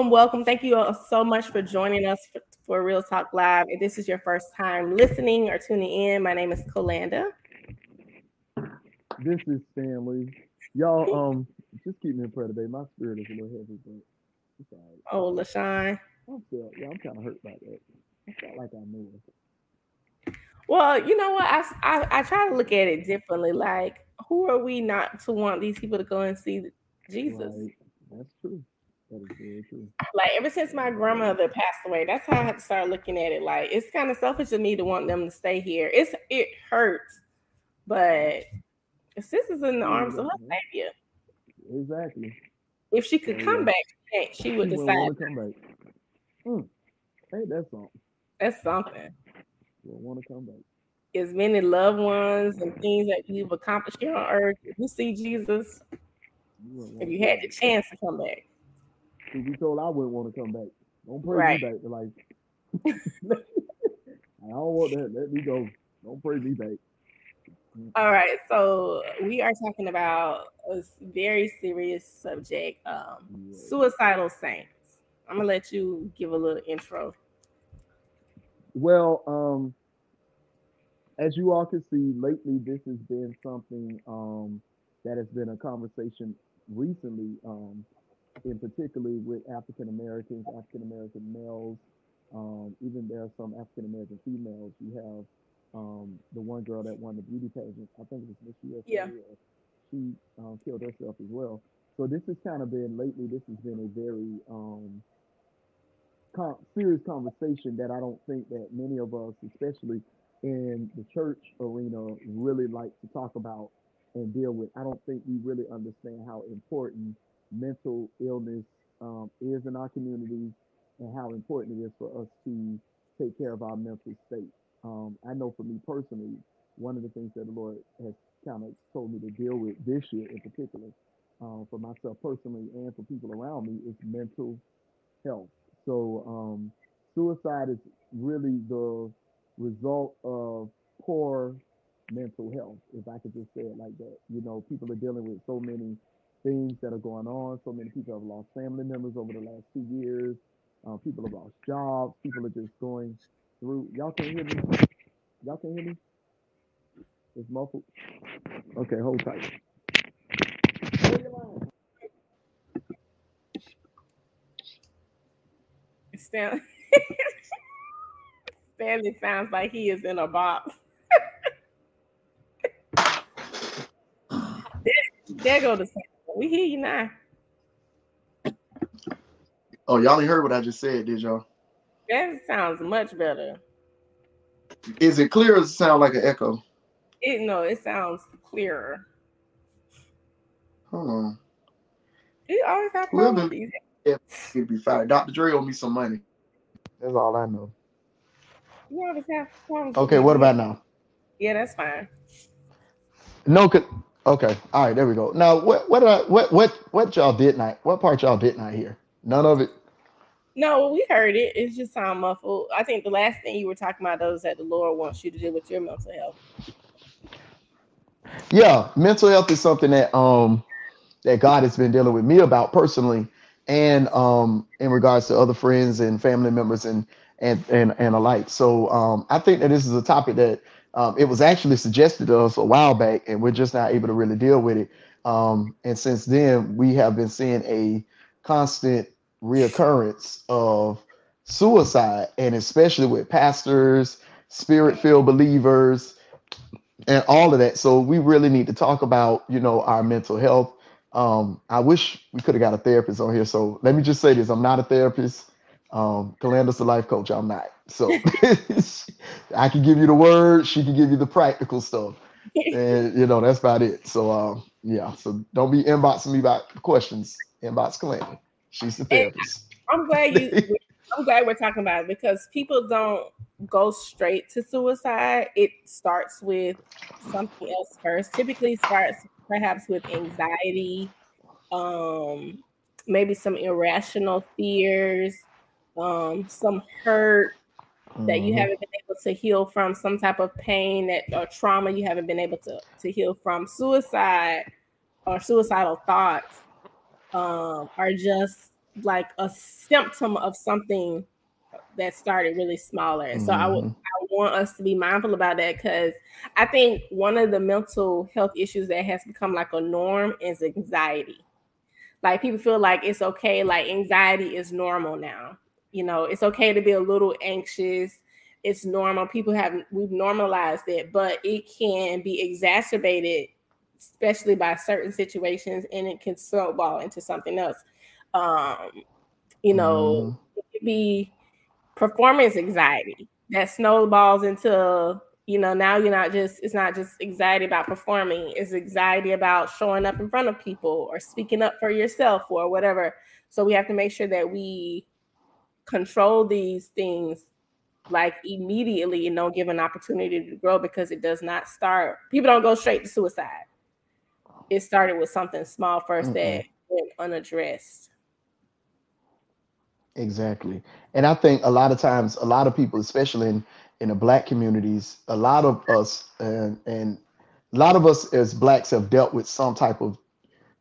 Welcome, welcome. Thank you all so much for joining us for, for Real Talk Live. If this is your first time listening or tuning in, my name is Colanda. This is Stanley. Y'all, um, just keep me in prayer today. My spirit is a little heavy, but it's all right. Oh, LaShawn. I'm still, yeah, I'm kind of hurt by that. I felt like I knew it. Well, you know what? I, I, I try to look at it differently. Like, who are we not to want these people to go and see Jesus? Right. That's true. That is very true. Like ever since my grandmother passed away, that's how I had to start looking at it. Like it's kind of selfish of me to want them to stay here. It's it hurts, but if sis is in the arms of her savior. Exactly. If she could come back, she would decide. want to come back. Hmm. Hey, that's something. That's something. Will want to come back. As many loved ones and things that you've accomplished here on earth, if you see Jesus, You if you had the chance to come back, If you told I wouldn't want to come back. Don't pray Right. me back. Like, I don't want that. Let me go. Don't pray me back. All right, so we are talking about a very serious subject, um, Yeah. suicidal saints. I'm gonna let you give a little intro. Well, um, as you all can see, lately this has been something um, that has been a conversation recently, um, in particularly with African Americans, African American males. Um, even there are some African American females. You have um, the one girl that won the beauty pageant. I think it was Miss USA. Yeah. uh, She um, killed herself as well. So this has kind of been lately. This has been a very um, serious conversation that I don't think that many of us, especially in the church arena, really like to talk about and deal with. I don't think we really understand how important mental illness um, is in our community and how important it is for us to take care of our mental state. Um, I know for me personally, one of the things that the Lord has kind of told me to deal with this year in particular, uh, for myself personally and for people around me, is mental health. So um, suicide is really the result of poor mental health, if I could just say it like that. You know, people are dealing with so many things that are going on. So many people have lost family members over the last two years. Uh, people have lost jobs. People are just going through. Y'all can hear me? Y'all can hear me? It's muffled. Okay, hold tight. Hold. Stan- Stanley sounds like he is in a box. there, there go the sound. We hear you now. Oh, y'all ain't heard what I just said, did y'all? That sounds much better. Is it clear or does it sound like an echo? It no, it sounds clearer. Hold on. You always have Well, problems with then- these. It'd be fine. Dr. Dre owe me some money. That's all I know. You always have problems. Okay, these. what about now? Yeah, that's fine. No, could okay. All right, there we go. Now, what what uh, what what what y'all did not? What part y'all did not hear? None of it. No, we heard it. It's just sound muffled. I think the last thing you were talking about those that the Lord wants you to deal with your mental health. Yeah, mental health is something that um that God has been dealing with me about personally, and um in regards to other friends and family members and and and and alike. So um I think that this is a topic that um, it was actually suggested to us a while back, and we're just not able to really deal with it. Um, and since then, we have been seeing a constant reoccurrence of suicide, and especially with pastors, spirit-filled believers, and all of that. So we really need to talk about, you know, our mental health. Um, I wish we could have got a therapist on here. So let me just say this: I'm not a therapist. Um, Calanda's the life coach. I'm not. So I can give you the word. She can give you the practical stuff, and you know that's about it. So um, yeah. So don't be inboxing me about questions. Inbox Calanda. She's the therapist. I'm glad you. I'm glad we're talking about it because people don't go straight to suicide. It starts with something else first. Typically, starts perhaps with anxiety, um, maybe some irrational fears, um, some hurt that you Mhm. haven't been able to heal from, some type of pain that or trauma you haven't been able to to heal from. Suicide or suicidal thoughts um, are just like a symptom of something that started really smaller. And so I, w- Mhm. I want us to be mindful about that because I think one of the mental health issues that has become like a norm is anxiety. Like people feel like it's okay, like anxiety is normal now. You know, it's okay to be a little anxious. It's normal. People have we've normalized it, but it can be exacerbated, especially by certain situations, and it can snowball into something else. Um, you know, Mhm. it could be performance anxiety that snowballs into you know now you're not just it's not just anxiety about performing it's anxiety about showing up in front of people or speaking up for yourself or whatever so we have to make sure that we control these things like immediately and don't give an opportunity to grow because it does not start people don't go straight to suicide it started with something small 1st that went unaddressed Exactly. And I think a lot of times, a lot of people, especially in in the black communities, a lot of us and and a lot of us as blacks have dealt with some type of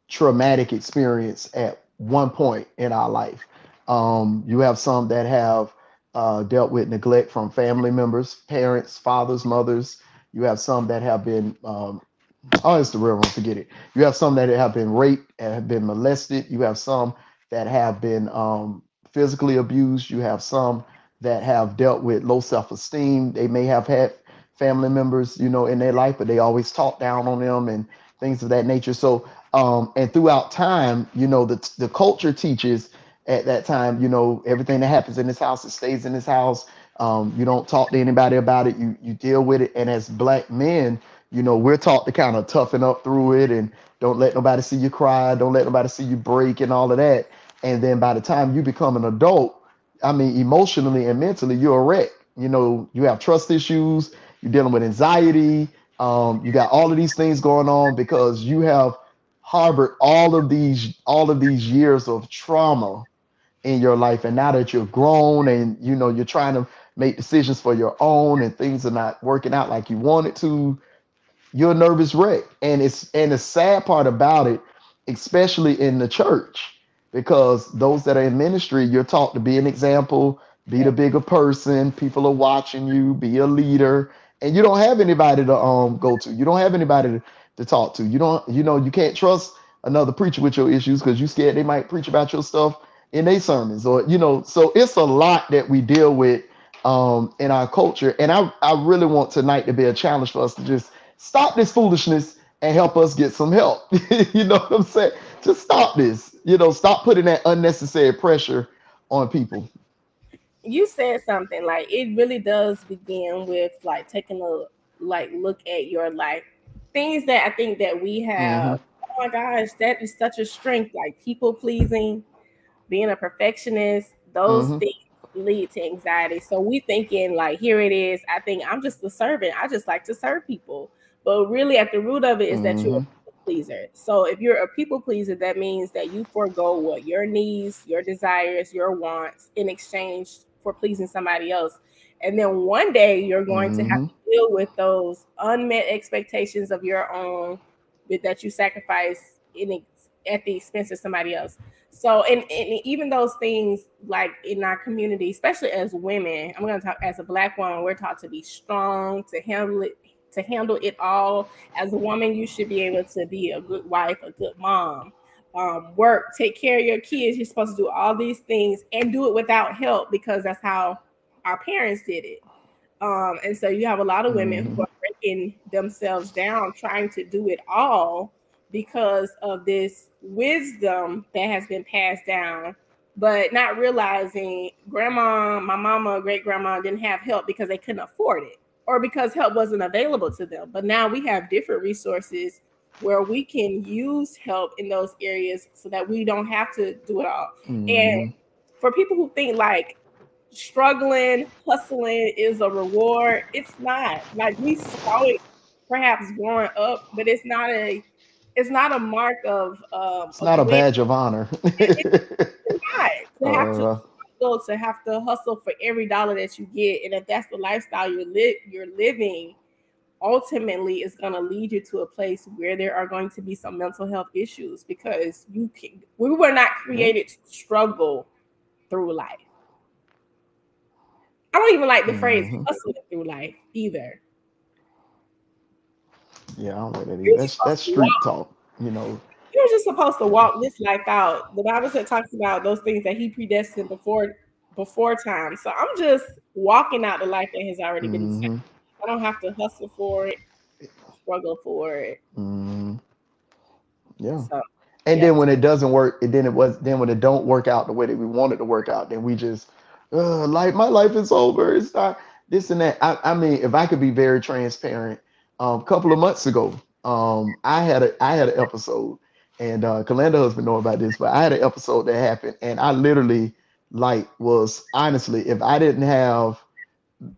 traumatic experience at one point in our life. Um, you have some that have uh, dealt with neglect from family members, parents, fathers, mothers. You have some that have been, um, oh, it's the real one, forget it. You have some that have been raped and have been molested. You have some that have been um, physically abused. You have some that have dealt with low self-esteem. They may have had family members, you know, in their life, but they always talk down on them and things of that nature. So, um, and throughout time, you know, the the culture teaches at that time, you know, everything that happens in this house, it stays in this house. Um, you don't talk to anybody about it. You you deal with it. And as black men, you know, we're taught to kind of toughen up through it and don't let nobody see you cry, don't let nobody see you break and all of that. And then by the time you become an adult, I mean, emotionally and mentally, you're a wreck. You know, you have trust issues, you're dealing with anxiety, um, you got all of these things going on because you have harbored all of these all of these years of trauma in your life. And now that you're grown and you know you're trying to make decisions for your own and things are not working out like you wanted to, you're a nervous wreck. And it's and the sad part about it, especially in the church, because those that are in ministry, you're taught to be an example, be the bigger person. People are watching you, be a leader, and you don't have anybody to um go to. You don't have anybody to, to talk to. You don't, you know, you can't trust another preacher with your issues because you're scared they might preach about your stuff in their sermons, or you know. So it's a lot that we deal with um in our culture, and I I really want tonight to be a challenge for us to just stop this foolishness and help us get some help. you know what I'm saying? Just stop this. You know, stop putting that unnecessary pressure on people. you said something like it really does begin with like taking a like look at your life things that i think that we have oh my gosh that is such a strength like people pleasing being a perfectionist those Mhm. things lead to anxiety. So we thinking like here it is. I think i'm just a servant. I just like to serve people. But really at the root of it is that you're a Mhm. people pleaser. So if you're a people pleaser that means that you forego what your needs your desires your wants in exchange for pleasing somebody else. And then one day you're going to have to deal with those unmet expectations of your own that you sacrifice in ex- at the expense of somebody else so and, and even those things like in our community especially as women i'm going to talk as a black woman we're taught to be strong to handle it to handle it all. As a woman you should be able to be a good wife a good mom um, work take care of your kids. You're supposed to do all these things and do it without help because that's how our parents did it. Um, and so you have a lot of women who Mhm. are breaking themselves down trying to do it all because of this wisdom that has been passed down but not realizing grandma my mama great grandma didn't have help because they couldn't afford it or because help wasn't available to them but now we have different resources where we can use help in those areas so that we don't have to do it all Mhm. and for people who think like struggling, hustling is a reward, it's not. Like we saw it perhaps growing up, but it's not a it's not a mark of um it's not a win. badge of honor. It's not. To have to Uh, hustle, to have to hustle for every dollar that you get, and if that's the lifestyle you're li- you're living, ultimately it's going to lead you to a place where there are going to be some mental health issues because you can we were not created to struggle through life. I don't even like the phrase Mhm. hustling through life either. Yeah, I don't know that either. That's that's street talk, you know. You're just supposed to walk this life out. The Bible said talks about those things that he predestined before before time. So I'm just walking out the life that has already been set. Mhm, I don't have to hustle for it, struggle for it. mhm. Yeah. So And Yeah. then when it doesn't work, and then it was then when it don't work out the way that we want it to work out, then we just uh like my life is over. It's not this and that. I, I mean, if I could be very transparent, um, a couple of months ago, um, I had a I had an episode, and uh Kalanda husband know about this, but I had an episode that happened, and I literally like was honestly, if I didn't have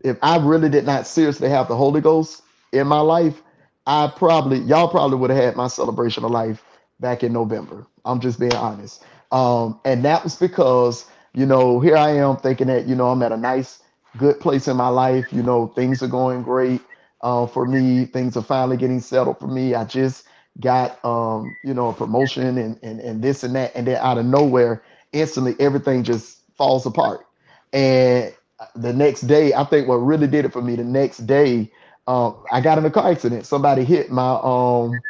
if I really did not seriously have the Holy Ghost in my life, I probably y'all probably would have had my celebration of life back in November. I'm just being honest. Um, and that was because, you know, here I am thinking that, you know, I'm at a nice, good place in my life. You know, things are going great uh, for me. Things are finally getting settled for me. I just got, um, you know, a promotion and, and, and this and that. And then out of nowhere, instantly everything just falls apart. And the next day, I think what really did it for me, the next day, um, I got in a car accident. Somebody hit my um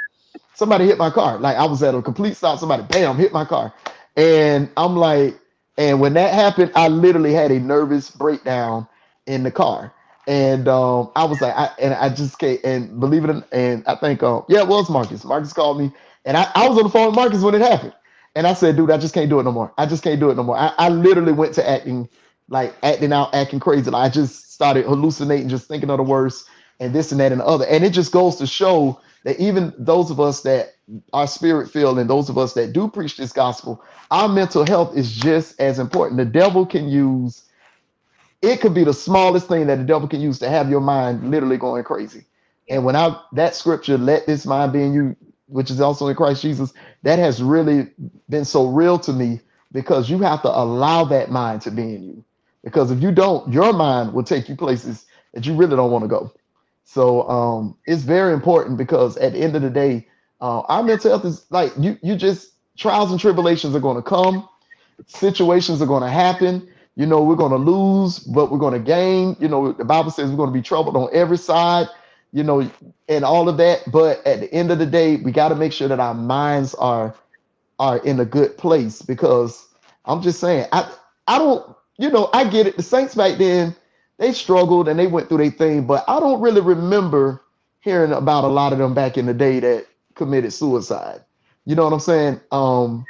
somebody hit my car. Like I was at a complete stop, somebody bam hit my car. And I'm like, and when that happened, I literally had a nervous breakdown in the car. And um, I was like, I, and I just can't, and believe it, and I think, um, yeah, it was Marcus. Marcus called me, and I, I was on the phone with Marcus when it happened. And I said, dude, I just can't do it no more. I just can't do it no more. I, I literally went to acting, like acting out, acting crazy. Like I just started hallucinating, just thinking of the worst, and this and that and the other. And it just goes to show that even those of us that are spirit filled and those of us that do preach this gospel, our mental health is just as important. The devil can use it could be the smallest thing that the devil can use to have your mind literally going crazy. And when I that scripture, let this mind be in you, which is also in Christ Jesus, that has really been so real to me because you have to allow that mind to be in you. Because if you don't, your mind will take you places that you really don't want to go. So um, it's very important because at the end of the day, uh, our mental health is like you. You just trials and tribulations are going to come, situations are going to happen. You know, we're going to lose, but we're going to gain. You know, the Bible says we're going to be troubled on every side. You know, and all of that. But at the end of the day, we got to make sure that our minds are are in a good place because I'm just saying, I I don't, you know, I get it. The Saints back then, they struggled and they went through their thing, but I don't really remember hearing about a lot of them back in the day that committed suicide. You know what I'm saying? Um,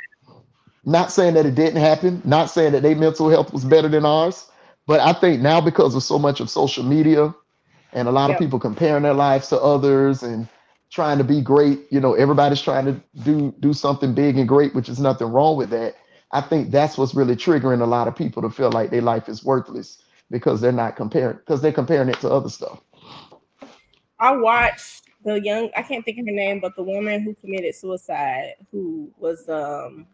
not saying that it didn't happen, not saying that their mental health was better than ours, but I think now because of so much of social media and a lot Yep. of people comparing their lives to others and trying to be great, you know, everybody's trying to do do something big and great, which is nothing wrong with that. I think that's what's really triggering a lot of people to feel like their life is worthless because they're not comparing because they're comparing it to other stuff. I watched the young I can't think of her name, but the woman who committed suicide, who was um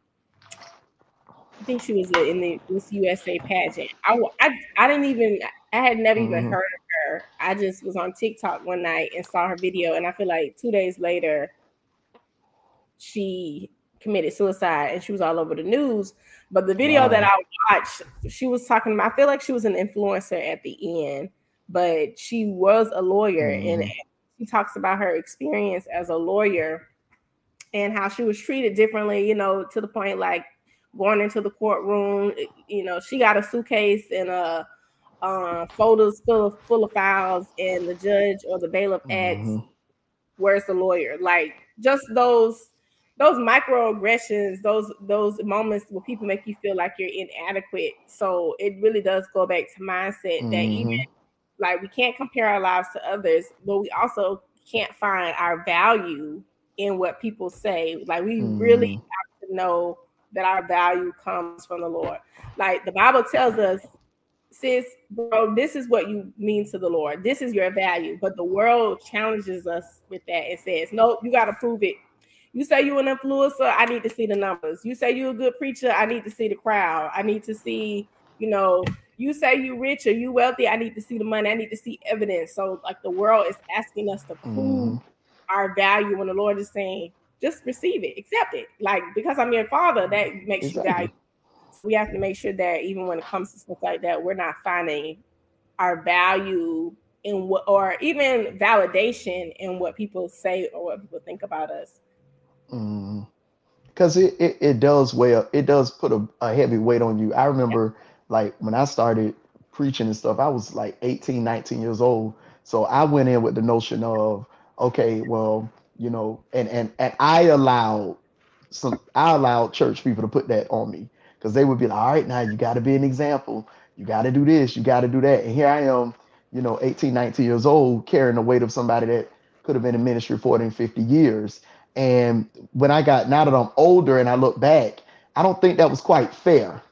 I think she was in the Miss USA pageant. I, I I didn't even I had never even Mhm. heard of her. I just was on TikTok one night and saw her video, and I feel like two days later she committed suicide and she was all over the news. But the video that I watched, she was talking about I feel like she was an influencer at the end, but she was a lawyer and Mhm. she talks about her experience as a lawyer and how she was treated differently, you know, to the point like going into the courtroom, eh, you know, she got a suitcase and a uh, folders full of full of files, and the judge or the bailiff asks, Mhm. "Where's the lawyer?" Like just those those microaggressions, those those moments where people make you feel like you're inadequate. So it really does go back to mindset that even Mhm. like we can't compare our lives to others, but we also can't find our value in what people say. Like we really Mhm. have to know that our value comes from the Lord. Like the Bible tells us, sis, bro, this is what you mean to the Lord. This is your value. But the world challenges us with that and says, no, you got to prove it. You say you're an influencer, I need to see the numbers. You say you're a good preacher, I need to see the crowd. I need to see, you know, you say you rich or you wealthy, I need to see the money. I need to see evidence. So like the world is asking us to prove Mhm. our value when the Lord is saying, just receive it, accept it. Like because I'm your father, that makes you Exactly. value. We have to make sure that even when it comes to stuff like that, we're not finding our value in what or even validation in what people say or what people think about us. Mm-hmm. because it, it it does weigh up it does put a, a heavy weight on you i remember like when i started preaching and stuff i was like 18 19 years old so i went in with the notion of okay well you know and and and i allowed some i allowed church people to put that on me. Because they would be like all right now you got to be an example. You got to do this. You got to do that. And here i am you know 18 19 years old carrying the weight of somebody that could have been in ministry 40 and 50 years. And when I got now that I'm older and I look back, I don't think that was quite fair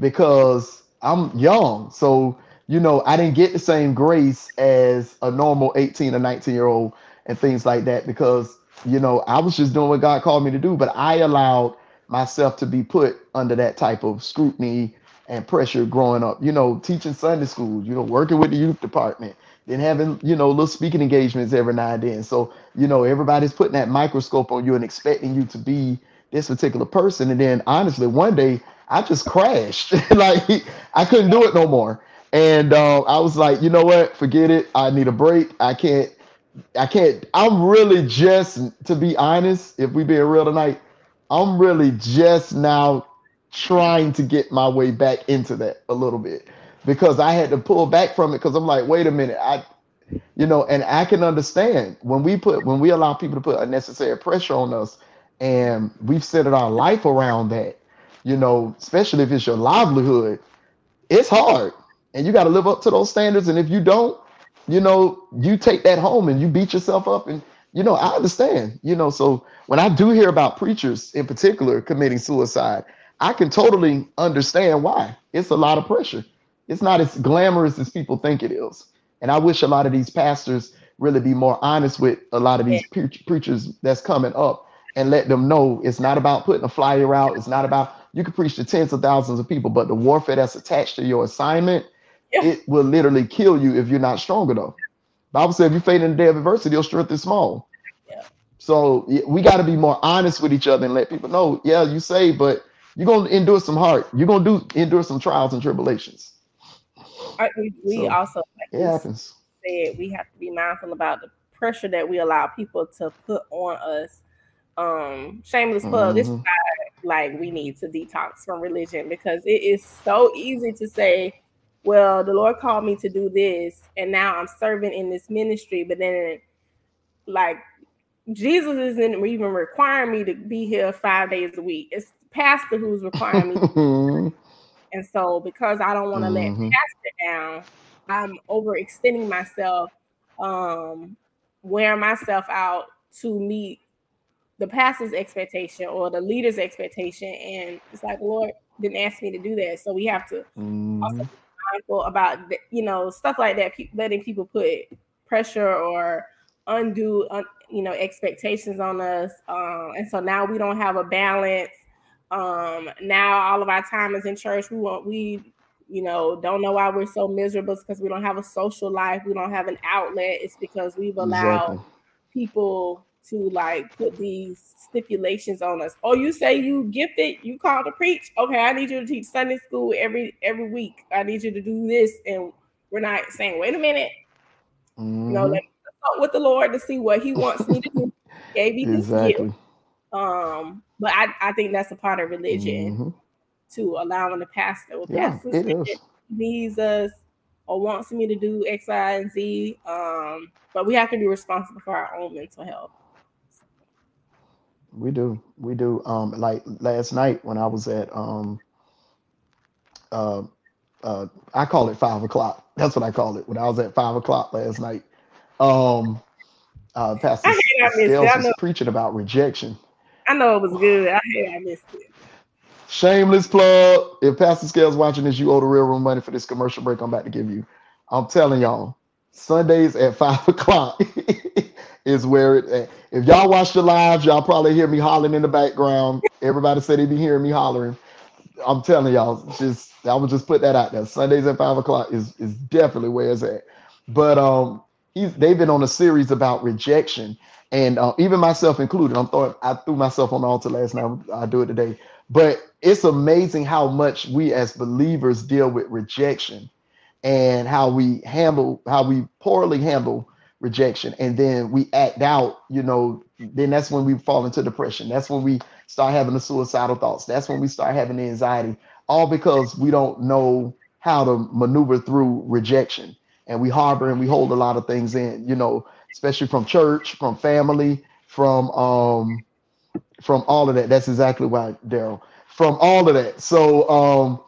because I'm young. So, you know, I didn't get the same grace as a normal 18 or 19 year old and things like that because, you know, I was just doing what God called me to do, but I allowed myself to be put under that type of scrutiny and pressure growing up, you know, teaching Sunday school, you know, working with the youth department, then having, you know, little speaking engagements every now and then. So, you know, everybody's putting that microscope on you and expecting you to be this particular person. And then honestly, one day I just crashed. like I couldn't do it no more. And uh, I was like, you know what? Forget it. I need a break. I can't, I can't, I'm really just, to be honest, if we being real tonight, I'm really just now trying to get my way back into that a little bit because I had to pull back from it because I'm like, wait a minute, I you know, and I can understand when we put when we allow people to put unnecessary pressure on us and we've centered our life around that, you know, especially if it's your livelihood, it's hard and you got to live up to those standards. And if you don't, you know, you take that home and you beat yourself up and you know, I understand, you know, so when I do hear about preachers in particular committing suicide, I can totally understand why. It's a lot of pressure. It's not as glamorous as people think it is. And I wish a lot of these pastors really be more honest with a lot of these pre- preachers that's coming up and let them know it's not about putting a flyer out. It's not about you can preach to tens of thousands of people, but the warfare that's attached to your assignment. It will literally kill you if you're not strong enough. Bible said if you faint in the day of adversity, your strength is small. Yeah. So we got to be more honest with each other and let people know, yeah, you say, but you're gonna endure some hard. You're gonna do endure some trials and tribulations. I- We, we So, also like It happens. said we have to be mindful about the pressure that we allow people to put on us. Um, shameless plug. This is why, like we need to detox from religion because it is so easy to say, "Well, the Lord called me to do this, and now I'm serving in this ministry," but then, like, Jesus isn't even requiring me to be here five days a week. It's the pastor who's requiring me Mhm. and so because I don't want to let Mhm. pastor down, I'm overextending myself, um, wearing myself out to meet the pastor's expectation or the leader's expectation. And it's like, Lord didn't ask me to do that. So we have to also Mhm. be mindful about, you know, stuff like that, letting people put pressure or undue, un, you know, expectations on us. Um, and so now we don't have a balance. Um, now all of our time is in church. We want, we, you know, don't know why we're so miserable It's because we don't have a social life. We don't have an outlet. It's because we've allowed Exactly. people to like put these stipulations on us. Oh, you say you gifted, you called to preach. Okay, I need you to teach Sunday school every every week. I need you to do this, and we're not saying, wait a minute, you know, Mhm. let me consult with the Lord to see what He wants me to do. Gave me this gift. Um, but I, I think that's a part of religion Mhm. to allowing the pastor. Well, Yeah, pastor it needs us or wants me to do X, Y, and Z. Um, but we have to be responsible for our own mental health. We do. We do. Um, like last night when I was at um uh uh I call it five o'clock. That's what I call it. When I was at five o'clock last night. Um uh Pastor I hate I missed it. Scales I was preaching about rejection. I know it was good. I hate I missed it. Shameless plug. If Pastor Scales watching this, you owe the real room money for this commercial break I'm about to give you. I'm telling y'all, Sundays at five o'clock is where it. If y'all watch the lives, y'all probably hear me hollering in the background. Everybody said they be hearing me hollering. I'm telling y'all, just I would just put that out there. Sundays at five o'clock is is definitely where it's at. But um, he's they've been on a series about rejection, and uh, even myself included. I'm throwing I threw myself on the altar last night. I do it today. But it's amazing how much we as believers deal with rejection, and how we handle how we poorly handle rejection, and then we act out. You know, then that's when we fall into depression. That's when we start having the suicidal thoughts. That's when we start having the anxiety, all because we don't know how to maneuver through rejection. And we harbor and we hold a lot of things in, you know, especially from church, from family, from um from all of that. That's exactly why, Daryl. From all of that. So um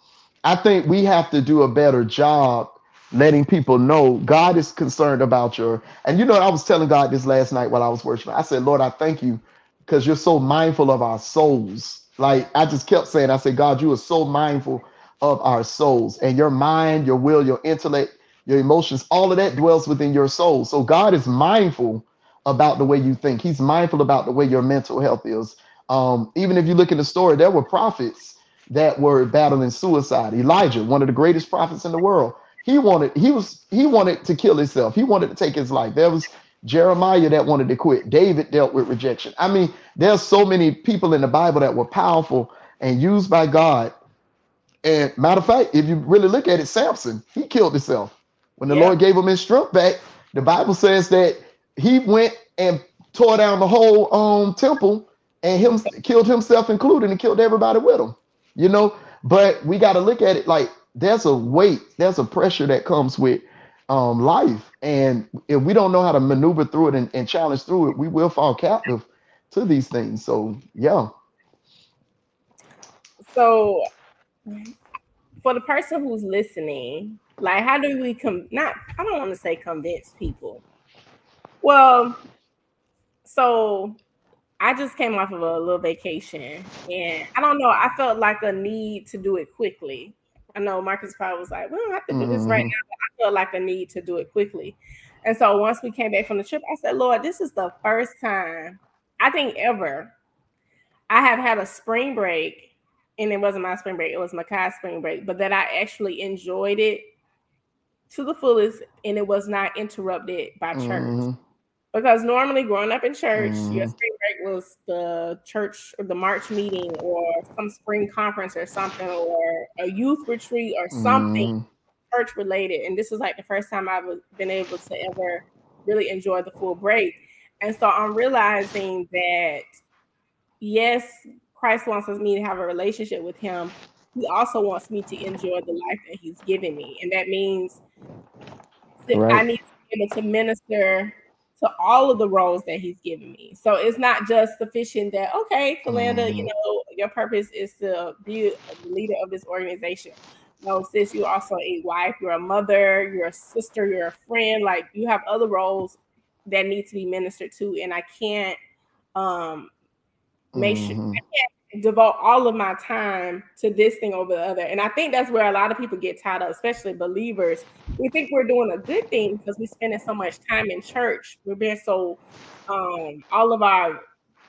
I think we have to do a better job letting people know God is concerned about your and you know I was telling God this last night while I was worshiping. I said, Lord, I thank you because you're so mindful of our souls. Like I just kept saying, I said, God, you are so mindful of our souls and your mind, your will, your intellect, your emotions, all of that dwells within your soul. So God is mindful about the way you think. He's mindful about the way your mental health is. Um, even if you look in the story, there were prophets that were battling suicide. Elijah, one of the greatest prophets in the world, he wanted he was he wanted to kill himself. He wanted to take his life. There was Jeremiah that wanted to quit. David dealt with rejection. I mean, there's so many people in the Bible that were powerful and used by God. And matter of fact, if you really look at it, Samson, he killed himself. When the yeah. Lord gave him his strength back, the Bible says that he went and tore down the whole um temple and him killed himself included and killed everybody with him. You know, but we got to look at it like there's a weight, there's a pressure that comes with um, life. And if we don't know how to maneuver through it and, and challenge through it, we will fall captive to these things. So, yeah. So, for the person who's listening, like, how do we come? Not, I don't want to say convince people. Well, so I just came off of a little vacation, and I don't know. I felt like a need to do it quickly. I know Marcus probably was like, "We don't have to do mm-hmm. this right mm-hmm. now," but I felt like a need to do it quickly. And so once we came back from the trip, I said, "Lord, this is the first time I think ever I have had a spring break, and it wasn't my spring break; it was Makai's spring break, but that I actually enjoyed it to the fullest, and it was not interrupted by church." Mm-hmm. Because normally, growing up in church, mm-hmm. your spring break was the church or the March meeting or some spring conference or something, or a youth retreat or something mm-hmm. church related. And this was like the first time I've been able to ever really enjoy the full break. And so I'm realizing that, yes, Christ wants me to have a relationship with Him. He also wants me to enjoy the life that He's given me. And that means right. I need to be able to minister to all of the roles that he's given me. So it's not just sufficient that, okay, Kalanda, mm-hmm. you know, your purpose is to be the leader of this organization. No, sis, you're also a wife, you're a mother, you're a sister, you're a friend. Like you have other roles that need to be ministered to. And I can't um make mm-hmm. sure I can't devote all of my time to this thing over the other. And I think that's where a lot of people get tied up, especially believers. We think we're doing a good thing because we're spending so much time in church. We're being so um all of our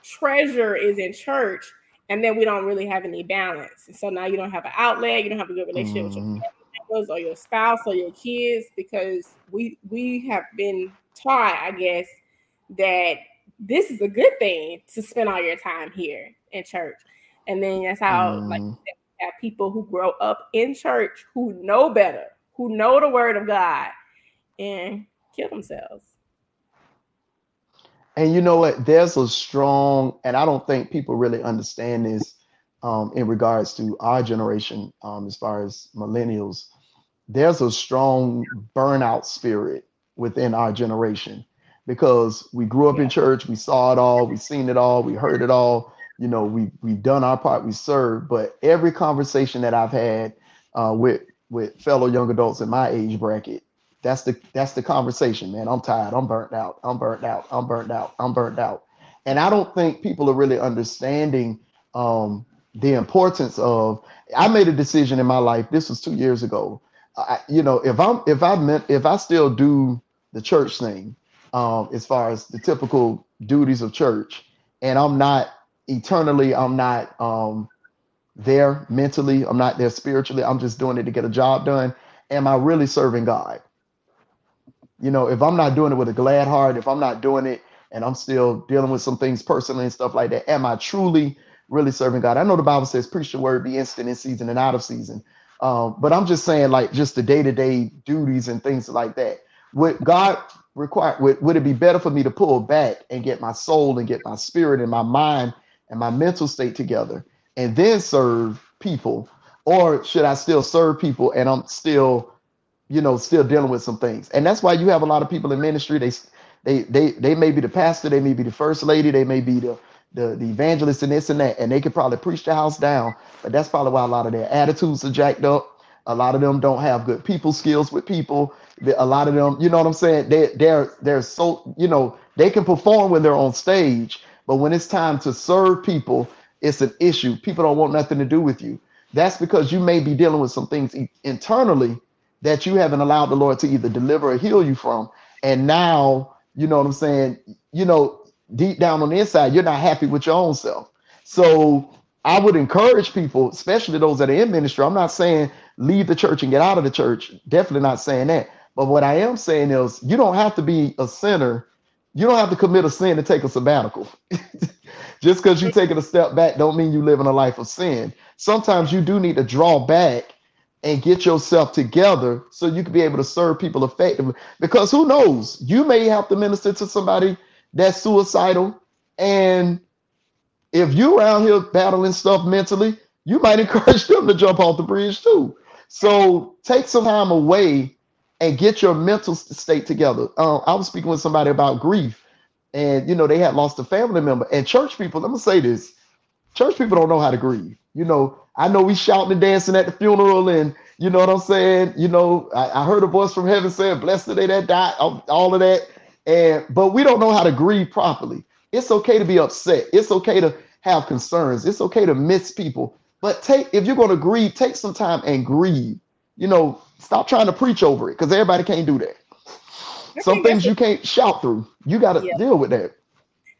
treasure is in church, and then we don't really have any balance. And so now you don't have an outlet, you don't have a good relationship mm-hmm. with your mm-hmm. members or your spouse or your kids because we we have been taught, I guess, that this is a good thing to spend all your time here in church. And then that's how mm. like have people who grow up in church who know better, who know the word of God and kill themselves. And you know what? There's a strong, and I don't think people really understand this um, in regards to our generation, um, as far as millennials. There's a strong burnout spirit within our generation because we grew up in church, we saw it all, we seen it all, we heard it all, you know, we we've done our part, we served. But every conversation that I've had uh, with with fellow young adults in my age bracket, that's the that's the conversation, man. I'm tired. I'm burnt out. I'm burnt out. I'm burnt out. I'm burnt out. And I don't think people are really understanding um, the importance of. I made a decision in my life. This was two years ago. I, you know, if I'm if I meant if I still do the church thing, um, as far as the typical duties of church, and I'm not eternally i'm not um there mentally. I'm not there spiritually. I'm just doing it to get a job done. Am I really serving God? You know, if I'm not doing it with a glad heart, if I'm not doing it and I'm still dealing with some things personally and stuff like that, am I truly really serving God? I know the Bible says, preach the word, be instant in season and out of season. Um, but I'm just saying, like, just the day to day duties and things like that. Would God require, would, would it be better for me to pull back and get my soul and get my spirit and my mind and my mental state together and then serve people? Or should I still serve people and I'm still, you know, still dealing with some things? And that's why you have a lot of people in ministry. They they they they may be the pastor, they may be the first lady, they may be the the, the evangelist and this and that, and they could probably preach the house down, but that's probably why a lot of their attitudes are jacked up. A lot of them don't have good people skills with people. A lot of them, you know what I'm saying? They they're they're so you know they can perform when they're on stage, but when it's time to serve people, it's an issue. People don't want nothing to do with you. That's because you may be dealing with some things internally that you haven't allowed the Lord to either deliver or heal you from. And now, you know what I'm saying? You know, deep down on the inside, you're not happy with your own self. So I would encourage people, especially those that are in ministry. I'm not saying leave the church and get out of the church. Definitely not saying that. But what I am saying is you don't have to be a sinner. You don't have to commit a sin to take a sabbatical. Just because you're taking a step back don't mean you live in a life of sin. Sometimes you do need to draw back and get yourself together so you can be able to serve people effectively. Because who knows, you may have to minister to somebody that's suicidal. And if you around here battling stuff mentally, you might encourage them to jump off the bridge too. So take some time away and get your mental state together. Uh, I was speaking with somebody about grief, and you know they had lost a family member. And church people, let me say this: church people don't know how to grieve. You know, I know we shouting and dancing at the funeral, and you know what I'm saying. You know, I, I heard a voice from heaven saying, "Blessed the day that died," all of that. And but we don't know how to grieve properly. It's okay to be upset. It's okay to have concerns. It's okay to miss people. But take if you're going to grieve, take some time and grieve. You know, stop trying to preach over it because everybody can't do that. I some things you can't shout through. You got to yeah. deal with that.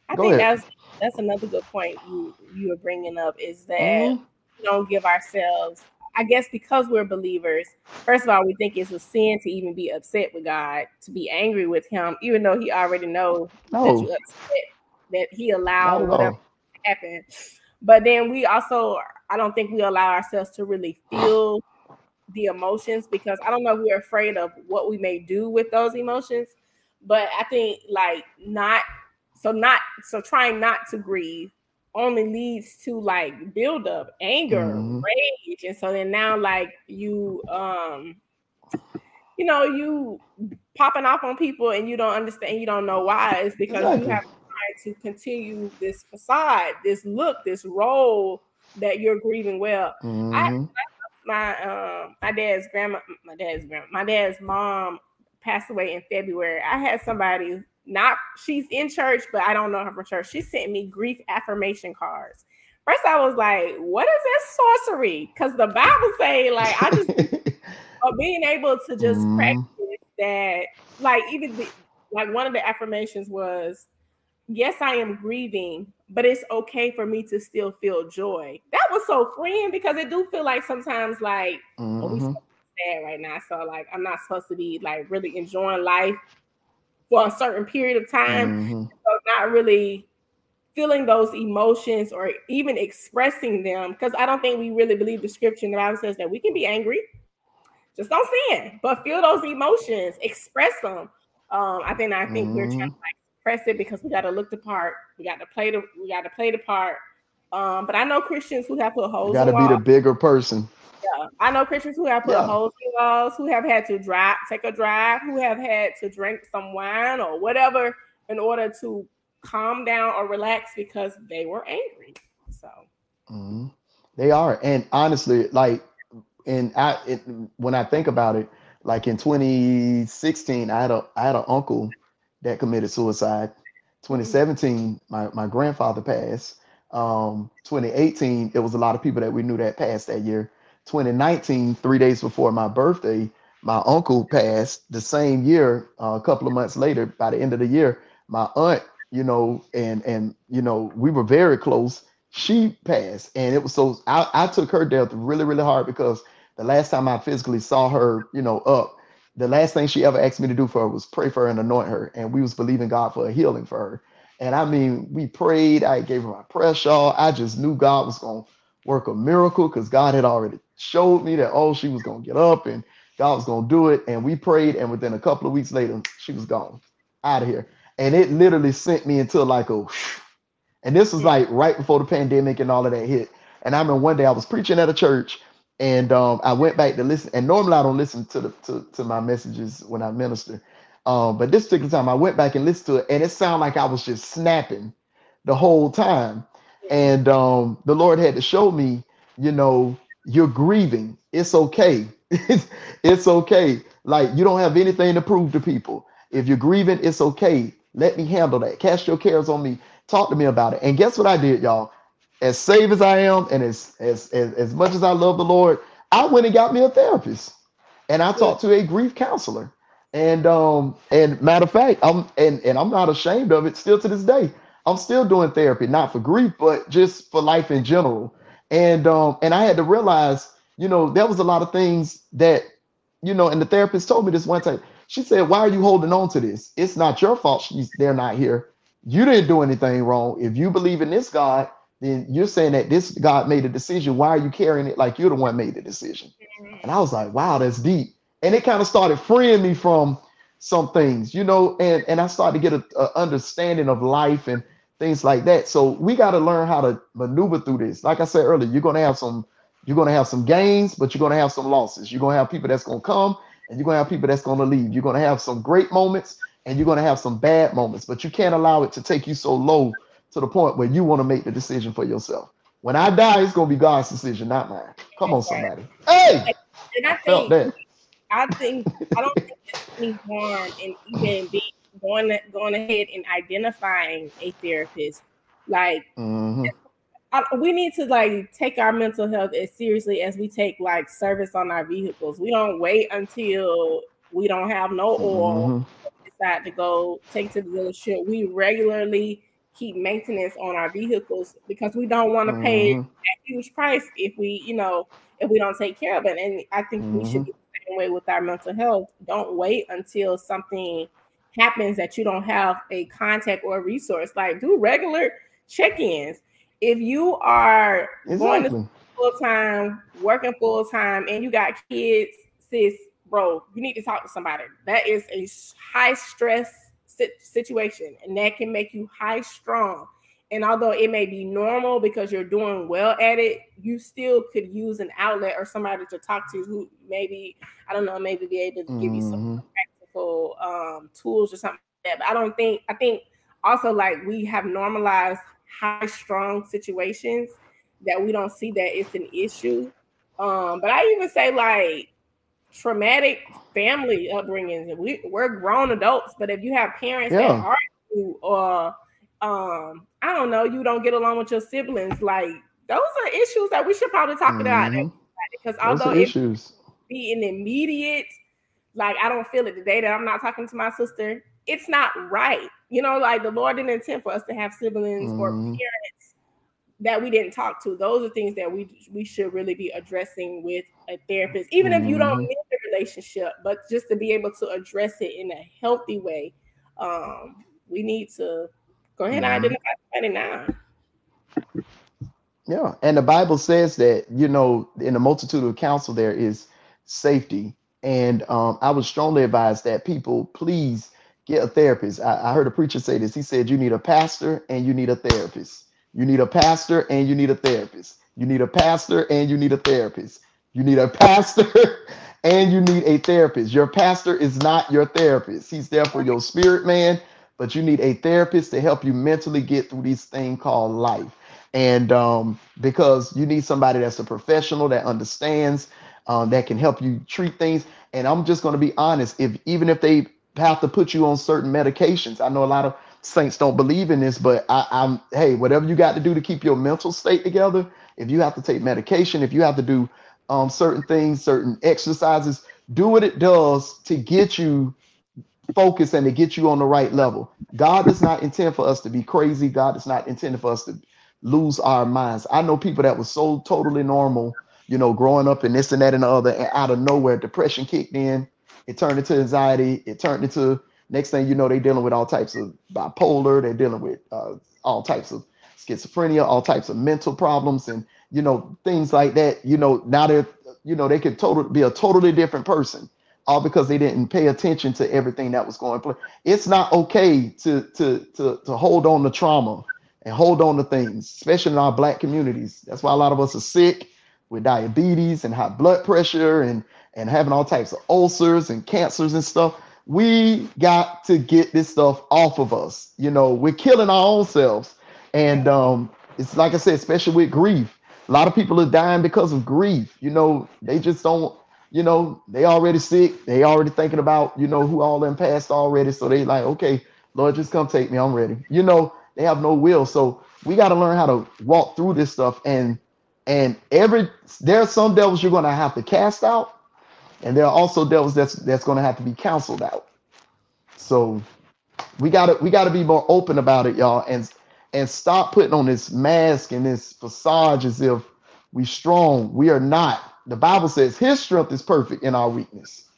I Go think ahead. that's that's another good point you you are bringing up is that mm-hmm. we don't give ourselves I guess because we're believers, first of all, we think it's a sin to even be upset with God, to be angry with Him, even though He already knows no. that upset, that He allowed whatever to happen. But then we also, I don't think we allow ourselves to really feel the emotions because I don't know if we're afraid of what we may do with those emotions. But I think like not so not so trying not to grieve only leads to like build up anger mm-hmm. rage and so then now like you um you know you popping off on people and you don't understand you don't know why it's because exactly. you have tried to continue this facade this look this role that you're grieving well mm-hmm. I, my um my dad's grandma my dad's grandma my dad's mom passed away in february i had somebody not she's in church, but I don't know her from church. She sent me grief affirmation cards. First, I was like, "What is this sorcery?" Because the Bible say, like, I just uh, being able to just mm. practice that, like, even the, like one of the affirmations was, "Yes, I am grieving, but it's okay for me to still feel joy." That was so freeing because it do feel like sometimes, like, mm-hmm. oh, we mm-hmm. sad right now, so like, I'm not supposed to be like really enjoying life for a certain period of time. Mm-hmm. So not really feeling those emotions or even expressing them because I don't think we really believe the scripture in the Bible says that we can be angry. Just don't sin, but feel those emotions, express them. Um, I think I think mm-hmm. we're trying to like express it because we got to look the part. We got to play the we got to play the part. Um, but I know Christians who have put holes. Got to be the bigger person. Yeah, I know Christians who have put yeah. holes in walls, who have had to drive, take a drive, who have had to drink some wine or whatever in order to calm down or relax because they were angry. So mm-hmm. they are, and honestly, like, and I, it, when I think about it, like in 2016, I had a I had an uncle that committed suicide. 2017, my my grandfather passed. Um, 2018, it was a lot of people that we knew that passed that year. 2019, three days before my birthday, my uncle passed the same year. Uh, a couple of months later, by the end of the year, my aunt, you know, and and you know, we were very close. she passed, and it was so I, I took her death really, really hard because the last time I physically saw her, you know, up, the last thing she ever asked me to do for her was pray for her and anoint her, and we was believing God for a healing for her. And I mean, we prayed. I gave her my prayer shawl. I just knew God was gonna work a miracle because God had already showed me that oh, she was gonna get up and God was gonna do it. And we prayed, and within a couple of weeks later, she was gone out of here. And it literally sent me into like a and this was mm. like right before the pandemic and all of that hit. And I remember one day I was preaching at a church and um, I went back to listen. And normally I don't listen to the to, to my messages when I minister. Um, but this particular time I went back and listened to it, and it sounded like I was just snapping the whole time. And um, the Lord had to show me, you know, you're grieving. It's okay. it's okay. Like you don't have anything to prove to people. If you're grieving, it's okay. Let me handle that. Cast your cares on me. Talk to me about it. And guess what I did, y'all? As saved as I am, and as as as, as much as I love the Lord, I went and got me a therapist, and I talked to a grief counselor. And um and matter of fact, I'm and and I'm not ashamed of it. Still to this day, I'm still doing therapy, not for grief, but just for life in general. And um and I had to realize, you know, there was a lot of things that, you know, and the therapist told me this one time. She said, "Why are you holding on to this? It's not your fault. She's they're not here. You didn't do anything wrong. If you believe in this God, then you're saying that this God made a decision. Why are you carrying it like you're the one made the decision? Mm-hmm. And I was like, wow, that's deep. And it kind of started freeing me from some things, you know, and, and I started to get a, a understanding of life and things like that. So we got to learn how to maneuver through this. Like I said earlier, you're gonna have some, you're gonna have some gains, but you're gonna have some losses. You're gonna have people that's gonna come and you're gonna have people that's gonna leave. You're gonna have some great moments and you're going to have some bad moments, but you can't allow it to take you so low to the point where you want to make the decision for yourself. When I die, it's going to be God's decision, not mine. Come on, somebody. Hey, and I felt think, that. I think, I don't think there's any harm in even being going going ahead and identifying a therapist. Like, Mhm. I, we need to like take our mental health as seriously as we take like service on our vehicles. We don't wait until we don't have no oil Mhm. decide to go take to the dealership. We regularly keep maintenance on our vehicles because we don't want to pay Mhm. a huge price if we, you know, if we don't take care of it. And I think we should be the same way with our mental health. Don't wait until something happens that you don't have a contact or a resource. Like do regular check-ins. If you are going to full time, working full time, and you got kids, sis, bro, you need to talk to somebody. That is a high stress situation, and that can make you high strong. And although it may be normal because you're doing well at it, you still could use an outlet or somebody to talk to who maybe, I don't know, maybe be able to give you some Mhm. practical um, tools or something like that. But I don't think I think also like we have normalized high strong situations that we don't see that it's an issue. Um, but I even say like traumatic family upbringings. We we're grown adults, but if you have parents that Yeah. argue or um, I don't know, you don't get along with your siblings, like those are issues that we should probably talk about Mhm. because although it issues. be an immediate like I don't feel it the day that I'm not talking to my sister. It's not right. You know, like the Lord didn't intend for us to have siblings or Mhm. parents that we didn't talk to. Those are things that we we should really be addressing with a therapist, even if you don't need the relationship, but just to be able to address it in a healthy way. Um, we need to go ahead and Mhm. identify somebody now. Yeah, and the Bible says that you know, in the multitude of counsel there is safety, and um, I would strongly advise that people please get a therapist. I, I heard a preacher say this. He said you need a pastor and you need a therapist. You need a pastor and you need a therapist. You need a pastor and you need a therapist. You need a pastor and you need a therapist. Your pastor is not your therapist. He's there for your spirit man, but you need a therapist to help you mentally get through this thing called life and um, because you need somebody that's a professional that understands um, that can help you treat things and i'm just going to be honest if even if they have to put you on certain medications i know a lot of saints don't believe in this but I, i'm hey whatever you got to do to keep your mental state together if you have to take medication if you have to do um, certain things certain exercises do what it does to get you focused and to get you on the right level god does not intend for us to be crazy god does not intend for us to lose our minds. I know people that was so totally normal, you know, growing up and this and that and the other, and out of nowhere, depression kicked in. It turned into anxiety. It turned into next thing you know, they're dealing with all types of bipolar. They're dealing with uh, all types of schizophrenia, all types of mental problems, and you know things like that. You know now they're you know they could totally be a totally different person all because they didn't pay attention to everything that was going on. It's not okay to to to to hold on to trauma and hold on to things, especially in our black communities. That's why a lot of us are sick with diabetes and high blood pressure and and having all types of ulcers and cancers and stuff. We got to get this stuff off of us. You know, we're killing our own selves. And um, it's like I said, especially with grief. A lot of people are dying because of grief. You know, they just don't, you know, they already sick. They already thinking about, you know, who all them passed already. So they like, okay, Lord, just come take me. I'm ready. You know, they have no will. So we got to learn how to walk through this stuff. And and every there are some devils you're gonna have to cast out, and there are also devils that's that's gonna have to be counseled out. So we gotta we gotta be more open about it, y'all, and and stop putting on this mask and this facade as if we strong. We are not. The Bible says his strength is perfect in our weakness.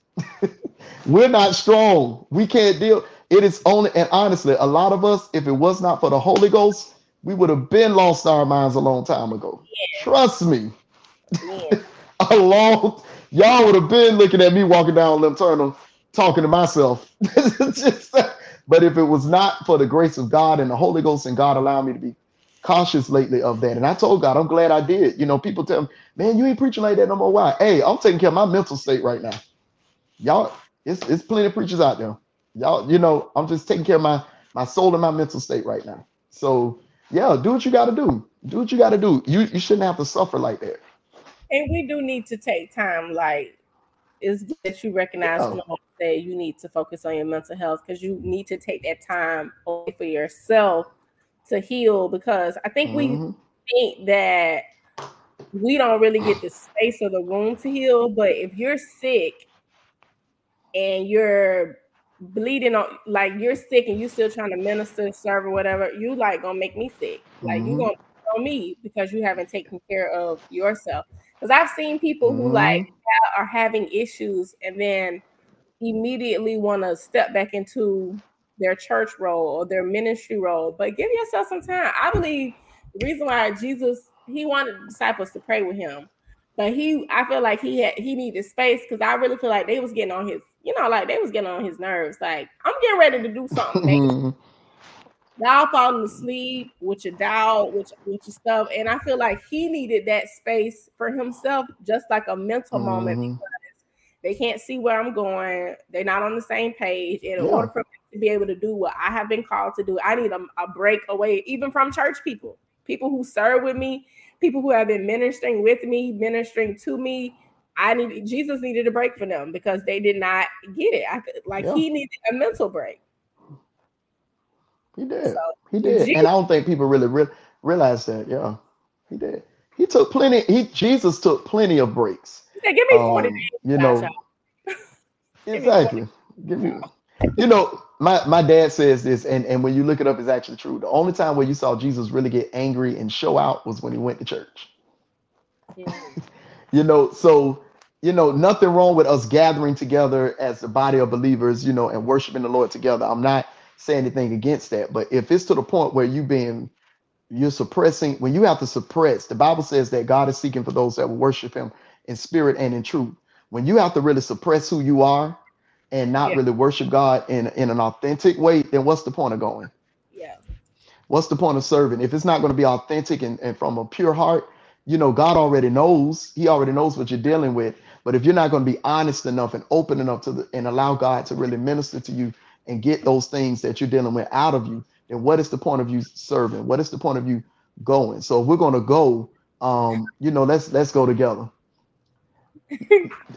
We're not strong. We can't deal. It is only, and honestly, a lot of us, if it was not for the Holy Ghost, we would have been lost our minds a long time ago. Yeah. Trust me. Yeah. a long, y'all would have been looking at me walking down Lim Turner, talking to myself. Just, but if it was not for the grace of God and the Holy Ghost and God allowed me to be cautious lately of that. And I told God, I'm glad I did. You know, people tell me, man, you ain't preaching like that no more. Why? Hey, I'm taking care of my mental state right now. Y'all, it's it's plenty of preachers out there. Y'all, you know, I'm just taking care of my my soul and my mental state right now. So yeah, do what you gotta do. Do what you gotta do. You you shouldn't have to suffer like that. And we do need to take time, like it's good that you recognize yeah. that you need to focus on your mental health because you need to take that time away for yourself to heal because I think mm-hmm. we think that we don't really get the space or the room to heal. But if you're sick and you're bleeding on like you're sick and you still trying to minister, serve or whatever, you like gonna make me sick. Like mm-hmm. you gonna on me because you haven't taken care of yourself. Because I've seen people mm-hmm. who like are having issues and then immediately want to step back into their church role or their ministry role. But give yourself some time. I believe the reason why Jesus he wanted disciples to pray with him, but he I feel like he had he needed space because I really feel like they was getting on his you know like they was getting on his nerves. Like I'm getting ready to do something. Y'all falling asleep with your doubt, with, with your stuff. And I feel like he needed that space for himself, just like a mental mm-hmm. moment because they can't see where I'm going. They're not on the same page. And in yeah. order for me to be able to do what I have been called to do, I need a, a break away, even from church people, people who serve with me, people who have been ministering with me, ministering to me. I need Jesus needed a break for them because they did not get it. I like yeah. he needed a mental break. He did. So, he did. Jesus, and I don't think people really re- realize that. Yeah, he did. He took plenty. He Jesus took plenty of breaks. Yeah, give me forty um, You know, exactly. Give me. You know, my my dad says this, and and when you look it up, it's actually true. The only time where you saw Jesus really get angry and show out was when he went to church. Yeah. you know, so you know, nothing wrong with us gathering together as the body of believers, you know, and worshiping the Lord together. I'm not say anything against that. But if it's to the point where you've been you're suppressing when you have to suppress, the Bible says that God is seeking for those that will worship him in spirit and in truth. When you have to really suppress who you are and not yeah. really worship God in, in an authentic way, then what's the point of going? Yeah. What's the point of serving? If it's not going to be authentic and, and from a pure heart, you know, God already knows, He already knows what you're dealing with. But if you're not going to be honest enough and open enough to the, and allow God to really minister to you and get those things that you're dealing with out of you, then what is the point of you serving? What is the point of you going? So if we're to go, um, you know, let's let's go together.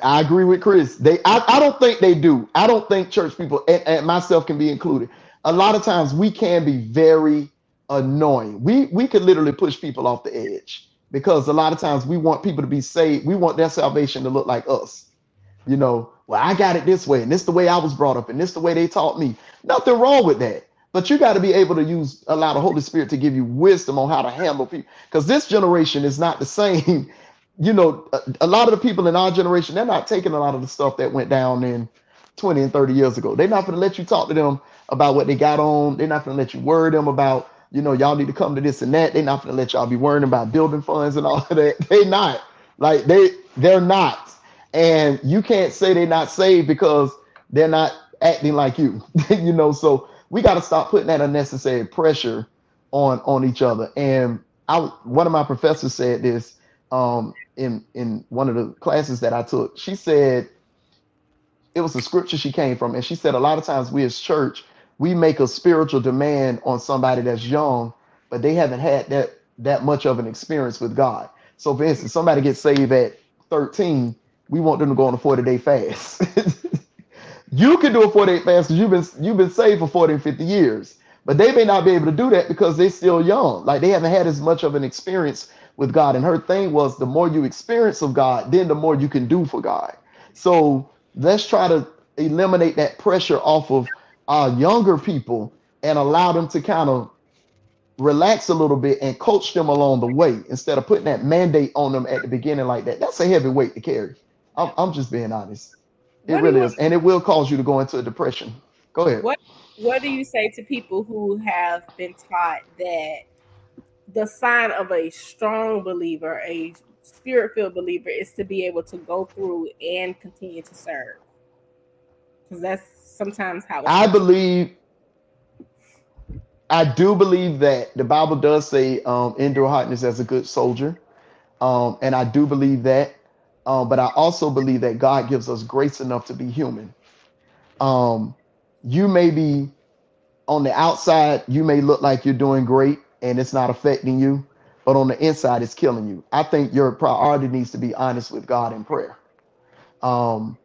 I agree with Chris. They, I, I don't think they do. I don't think church people, and, and myself can be included. A lot of times we can be very annoying. We we could literally push people off the edge because a lot of times we want people to be saved. We want their salvation to look like us. You know, well, I got it this way, and this the way I was brought up, and this the way they taught me. Nothing wrong with that. but you got to be able to use allow the Holy Spirit to give you wisdom on how to handle people. Because this generation is not the same. You know, a, a lot of the people in our generation, they're not taking a lot of the stuff that went down in 20 and 30 years ago. They're not going to let you talk to them about what they got on. They're not going to let you worry them about, you know, y'all need to come to this and that. They're not going to let y'all be worrying about building funds and all of that. They not like they they're not. And you can't say they're not saved because they're not acting like you. you know, so we got to stop putting that unnecessary pressure on on each other. And I one of my professors said this um in in one of the classes that I took. She said it was a scripture she came from, and she said a lot of times we as church we make a spiritual demand on somebody that's young, but they haven't had that that much of an experience with God. So, for instance, somebody gets saved at 13, we want them to go on a 40 day fast. you can do a 40 day fast because you've been you've been saved for 40 and 50 years, but they may not be able to do that because they're still young. Like they haven't had as much of an experience with God. And her thing was the more you experience of God, then the more you can do for God. So let's try to eliminate that pressure off of our younger people and allow them to kind of relax a little bit and coach them along the way instead of putting that mandate on them at the beginning like that. That's a heavy weight to carry. I'm, I'm just being honest. It what really is. And it will cause you to go into a depression. Go ahead. What what do you say to people who have been taught that the sign of a strong believer, a spirit-filled believer, is to be able to go through and continue to serve? Because that's sometimes how I believe I do believe that the Bible does say um, endure hardness as a good soldier. Um, and I do believe that. Um, but I also believe that God gives us grace enough to be human. Um, you may be on the outside, you may look like you're doing great and it's not affecting you, but on the inside, it's killing you. I think your priority needs to be honest with God in prayer. Um,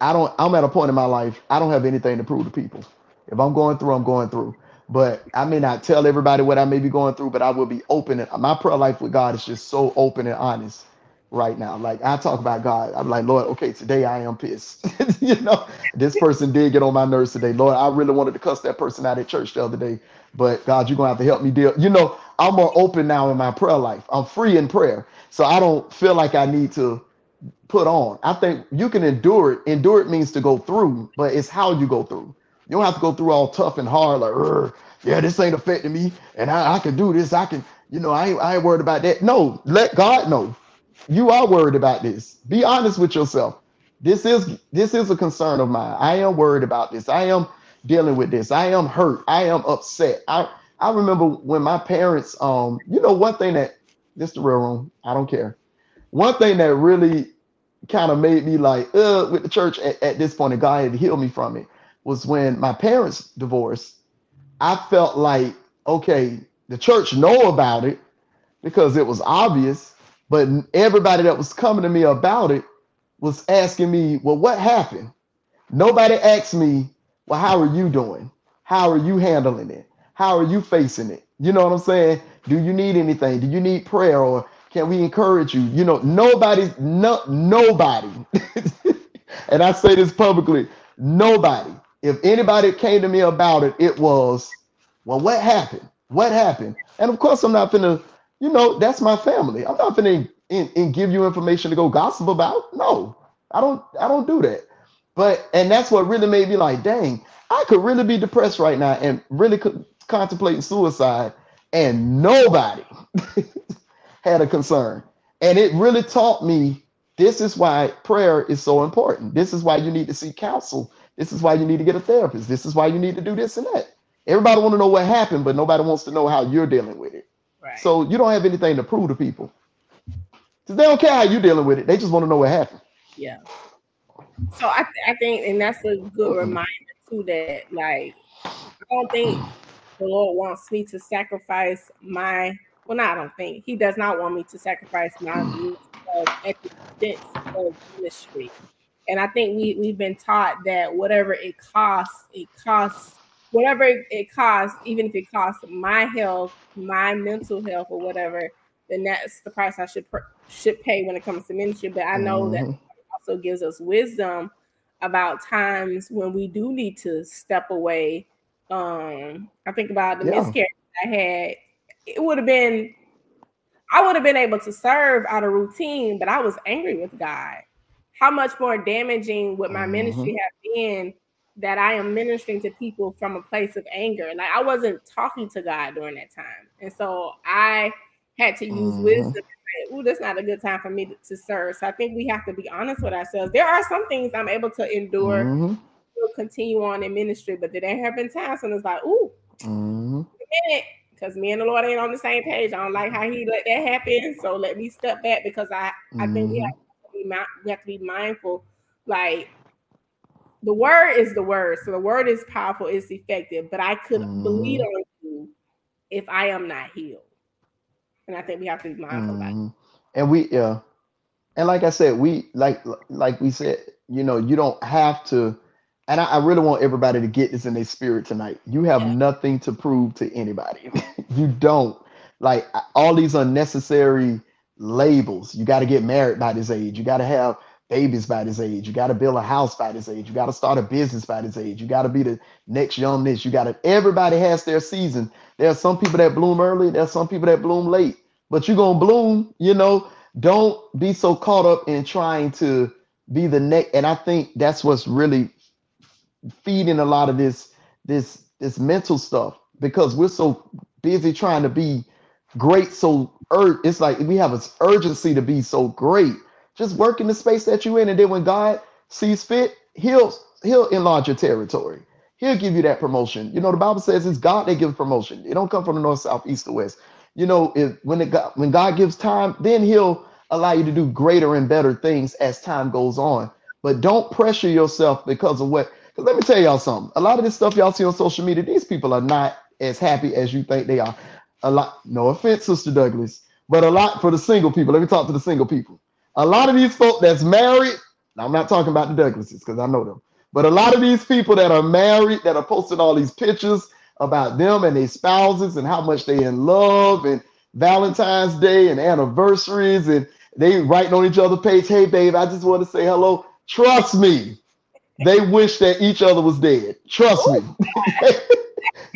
I don't, I'm at a point in my life, I don't have anything to prove to people. If I'm going through, I'm going through but I may not tell everybody what I may be going through, but I will be open. My prayer life with God is just so open and honest right now. Like I talk about God, I'm like, Lord, okay, today I am pissed. you know, this person did get on my nerves today. Lord, I really wanted to cuss that person out at church the other day, but God, you're gonna have to help me deal. You know, I'm more open now in my prayer life. I'm free in prayer, so I don't feel like I need to put on. I think you can endure it. Endure it means to go through, but it's how you go through. You don't have to go through all tough and hard, like, yeah, this ain't affecting me, and I, I can do this. I can, you know, I I ain't worried about that. No, let God know. You are worried about this. Be honest with yourself. This is this is a concern of mine. I am worried about this. I am dealing with this. I am hurt. I am upset. I I remember when my parents, um, you know, one thing that this the real room. I don't care. One thing that really kind of made me like, uh, with the church at, at this point, and God had to heal me from it was when my parents divorced. I felt like, okay, the church know about it because it was obvious, but everybody that was coming to me about it was asking me, well, what happened? Nobody asked me, well, how are you doing? How are you handling it? How are you facing it? You know what I'm saying? Do you need anything? Do you need prayer or can we encourage you? You know, nobody, no, nobody. and I say this publicly, nobody if anybody came to me about it, it was, well, what happened? What happened? And of course, I'm not gonna, you know, that's my family. I'm not gonna in give you information to go gossip about. No, I don't. I don't do that. But and that's what really made me like, dang, I could really be depressed right now and really could contemplating suicide, and nobody had a concern. And it really taught me this is why prayer is so important. This is why you need to seek counsel this is why you need to get a therapist. This is why you need to do this and that. Everybody want to know what happened, but nobody wants to know how you're dealing with it. Right. So you don't have anything to prove to people. Because they don't care how you're dealing with it. They just want to know what happened. Yeah. So I, th- I think, and that's a good reminder too that like I don't think the Lord wants me to sacrifice my well, no, I don't think he does not want me to sacrifice my views at the expense of ministry. And I think we we've been taught that whatever it costs, it costs whatever it costs, even if it costs my health, my mental health, or whatever, then that's the price I should should pay when it comes to ministry. But I know mm-hmm. that also gives us wisdom about times when we do need to step away Um, I think about the Yeah. miscarriage I had. It would have been, I would have been able to serve out of routine, but I was angry with God. How much more damaging would my Mhm. ministry have been that I am ministering to people from a place of anger? Like I wasn't talking to God during that time, and so I had to use Mhm. wisdom. say, Ooh, that's not a good time for me to, to serve. So I think we have to be honest with ourselves. There are some things I'm able to endure Mhm. still continue on in ministry, but there have been times when it's like, ooh, Mhm. because me and the Lord ain't on the same page. I don't like how He let that happen, so let me step back because I I think we Mhm. have to be we have to be mindful. Like the word is the word, so the word is powerful, it's effective, but I could bleed Mhm. on you if I am not healed, and I think we have to be mindful. Mhm. And we yeah. And like I said, we like like we said, you know, you don't have to. And I, I really want everybody to get this in their spirit tonight. You have Yeah. nothing to prove to anybody. you don't like all these unnecessary labels. You got to get married by this age. You got to have babies by this age. You got to build a house by this age. You got to start a business by this age. You got to be the next young this. You got to. Everybody has their season. There are some people that bloom early. There's some people that bloom late. But you're gonna bloom. You know. Don't be so caught up in trying to be the next. And I think that's what's really feeding a lot of this this this mental stuff because we're so busy trying to be great so ur- it's like we have an urgency to be so great just work in the space that you're in and then when god sees fit he'll he'll enlarge your territory. He'll give you that promotion. You know the bible says it's god that gives promotion. It don't come from the north south east or west. You know if when it got when god gives time then he'll allow you to do greater and better things as time goes on. But don't pressure yourself because of what let me tell y'all something. A lot of this stuff y'all see on social media these people are not as happy as you think they are. A lot no offense sister douglas but a lot for the single people. Let me talk to the single people a lot of these folk that's married i'm not talking about the douglases because i know them but a lot of these people that are married that are posting all these pictures about them and their spouses and how much they in love and valentine's day and anniversaries and they writing on each other page hey babe i just want to say hello. Trust me they wish that each other was dead. Trust me.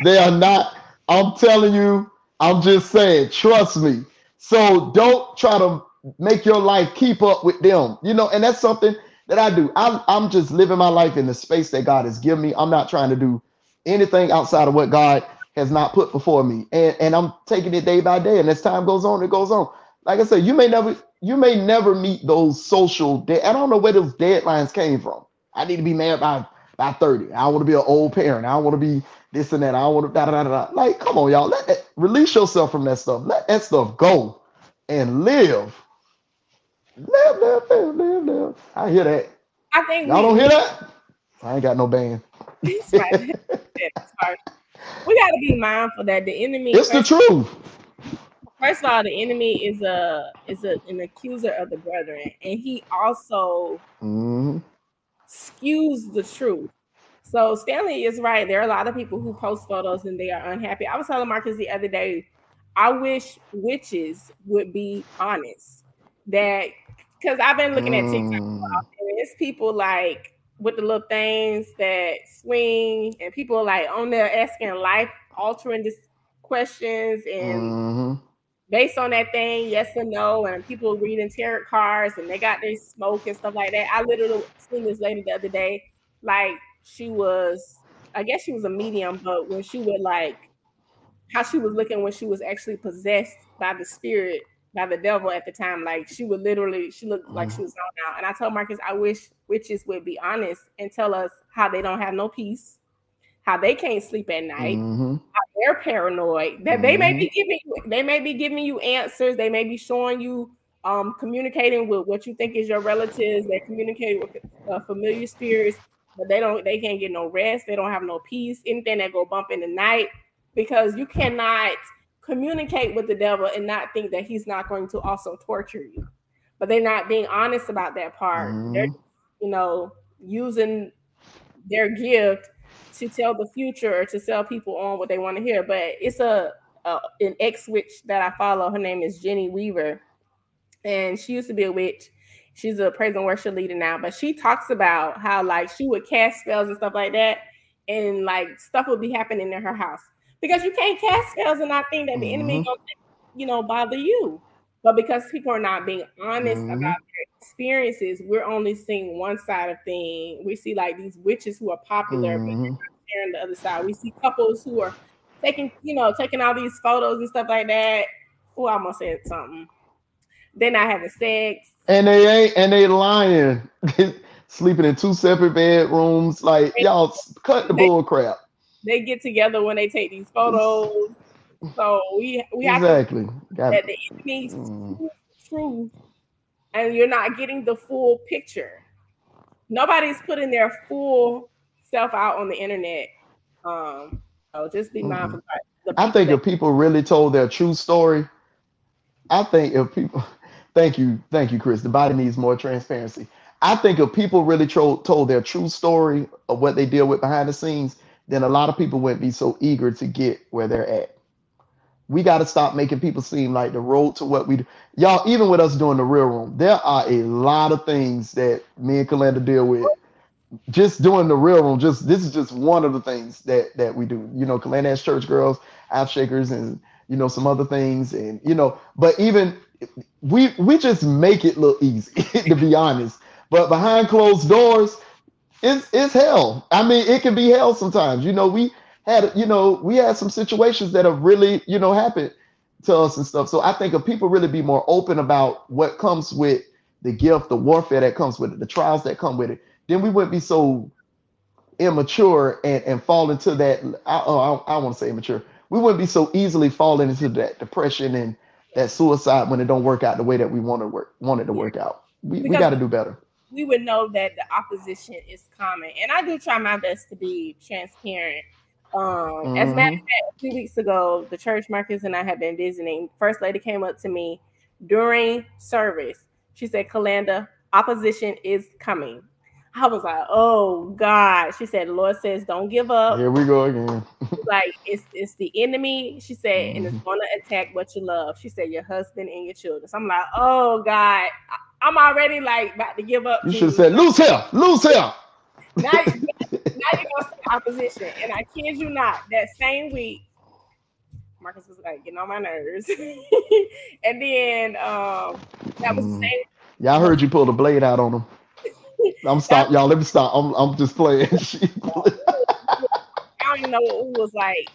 They are not. I'm telling you i'm just saying trust me. So don't try to make your life keep up with them. You know and that's something that i do. I'm, I'm just living my life in the space that god has given me. I'm not trying to do anything outside of what god has not put before me. And, and i'm taking it day by day. And as time goes on it goes on. Like i said you may never you may never meet those social de- i don't know where those deadlines came from. I need to be married by by 30 i want to be an old parent. I want to be this and that. I want to da, da, da, da. like come on y'all. Let that, release yourself from that stuff. Let that stuff go and live live live live live live i hear that I think y'all we, don't hear that i ain't got no band It's right. It's hard. we got to be mindful that the enemy. it's the truth first of all, the enemy is a is a, an accuser of the brethren, and he also Mhm. skews the truth. So Stanley is right. There are a lot of people who post photos and they are unhappy. I was telling Marcus the other day, I wish witches would be honest. That because I've been looking at TikTok Mm. and it's people like with the little things that swing, and people are like on there asking life altering this questions and Mhm. based on that thing, yes or no, and people reading tarot cards and they got their smoke and stuff like that. I literally seen this lady the other day, like she was, I guess she was a medium, but when she would like how she was looking when she was actually possessed by the spirit, by the devil at the time, like she would literally, she looked like she was gone out. And I told Marcus, I wish witches would be honest and tell us how they don't have no peace, how they can't sleep at night, Mhm. they're paranoid that they may be giving you they may be giving you answers they may be showing you um communicating with what you think is your relatives they communicate with uh, familiar spirits but they don't they can't get no rest they don't have no peace anything that go bump in the night because you cannot communicate with the devil and not think that he's not going to also torture you but they're not being honest about that part they're Mhm. you know using their gift to tell the future or to sell people on what they want to hear. But it's a, a an ex witch that I follow. Her name is Jenny Weaver, and she used to be a witch. She's a praise and worship leader now, but she talks about how like she would cast spells and stuff like that, and like stuff will be happening in her house because you can't cast spells and not think that the enemy Mhm. gonna you know bother you. But because people are not being honest Mhm. about their experiences, we're only seeing one side of thing. We see like these witches who are popular, but Mhm. sharing the other side. We see couples who are taking, you know, taking all these photos and stuff like that. Oh, I almost said something. They're not having sex. And they ain't and they lying. Sleeping in two separate bedrooms. Like y'all cut the bull crap. They get together when they take these photos. So we we have to Exactly. That the enemy Mm. truth and you're not getting the full picture. Nobody's putting their full self out on the internet. Um, so just be Mhm. mindful. I think if people really told their true story, I think if people, thank you, thank you, Chris. The body needs more transparency. I think if people really tro- told their true story of what they deal with behind the scenes, then a lot of people wouldn't be so eager to get where they're at. We got to stop making people seem like the road to what we do. Y'all, even with us doing the real room, there are a lot of things that me and Kalenda deal with. Just doing the real room, just this is just one of the things that that we do. You know, Kalenda has church girls, app shakers, and you know some other things, and you know, but even we we just make it look easy, to be honest. But behind closed doors, it's it's hell. I mean, it can be hell sometimes. You know, we had you know we had some situations that have really you know happened to us and stuff. So I think if people really be more open about what comes with the gift, the warfare that comes with it, the trials that come with it, then we wouldn't be so immature and, and fall into that. I, oh, I, I want to say immature. We wouldn't be so easily falling into that depression and that suicide when it don't work out the way that we want to work want it to work out. We, we Because- got to do better. We would know that the opposition is coming. And I do try my best to be transparent. Um, as a matter of fact, a few weeks ago, the church Marcus and I have been visiting. First lady came up to me during service. She said, Kalanda, opposition is coming. I was like, oh God. She said, the Lord says, don't give up. Here we go again. Like it's it's the enemy, she said, and it's Mhm. gonna attack what you love. She said, your husband and your children. So I'm like, oh God, I'm already like about to give up. You should have said, "Loose here, loose here." now, now you're gonna see opposition. And I kid you not, that same week, Marcus was like getting on my nerves. and then um that was the Mm. same Y'all heard you pull the blade out on him. I'm stop, y'all. Let me stop. I'm, I'm just playing. I don't even know what we was like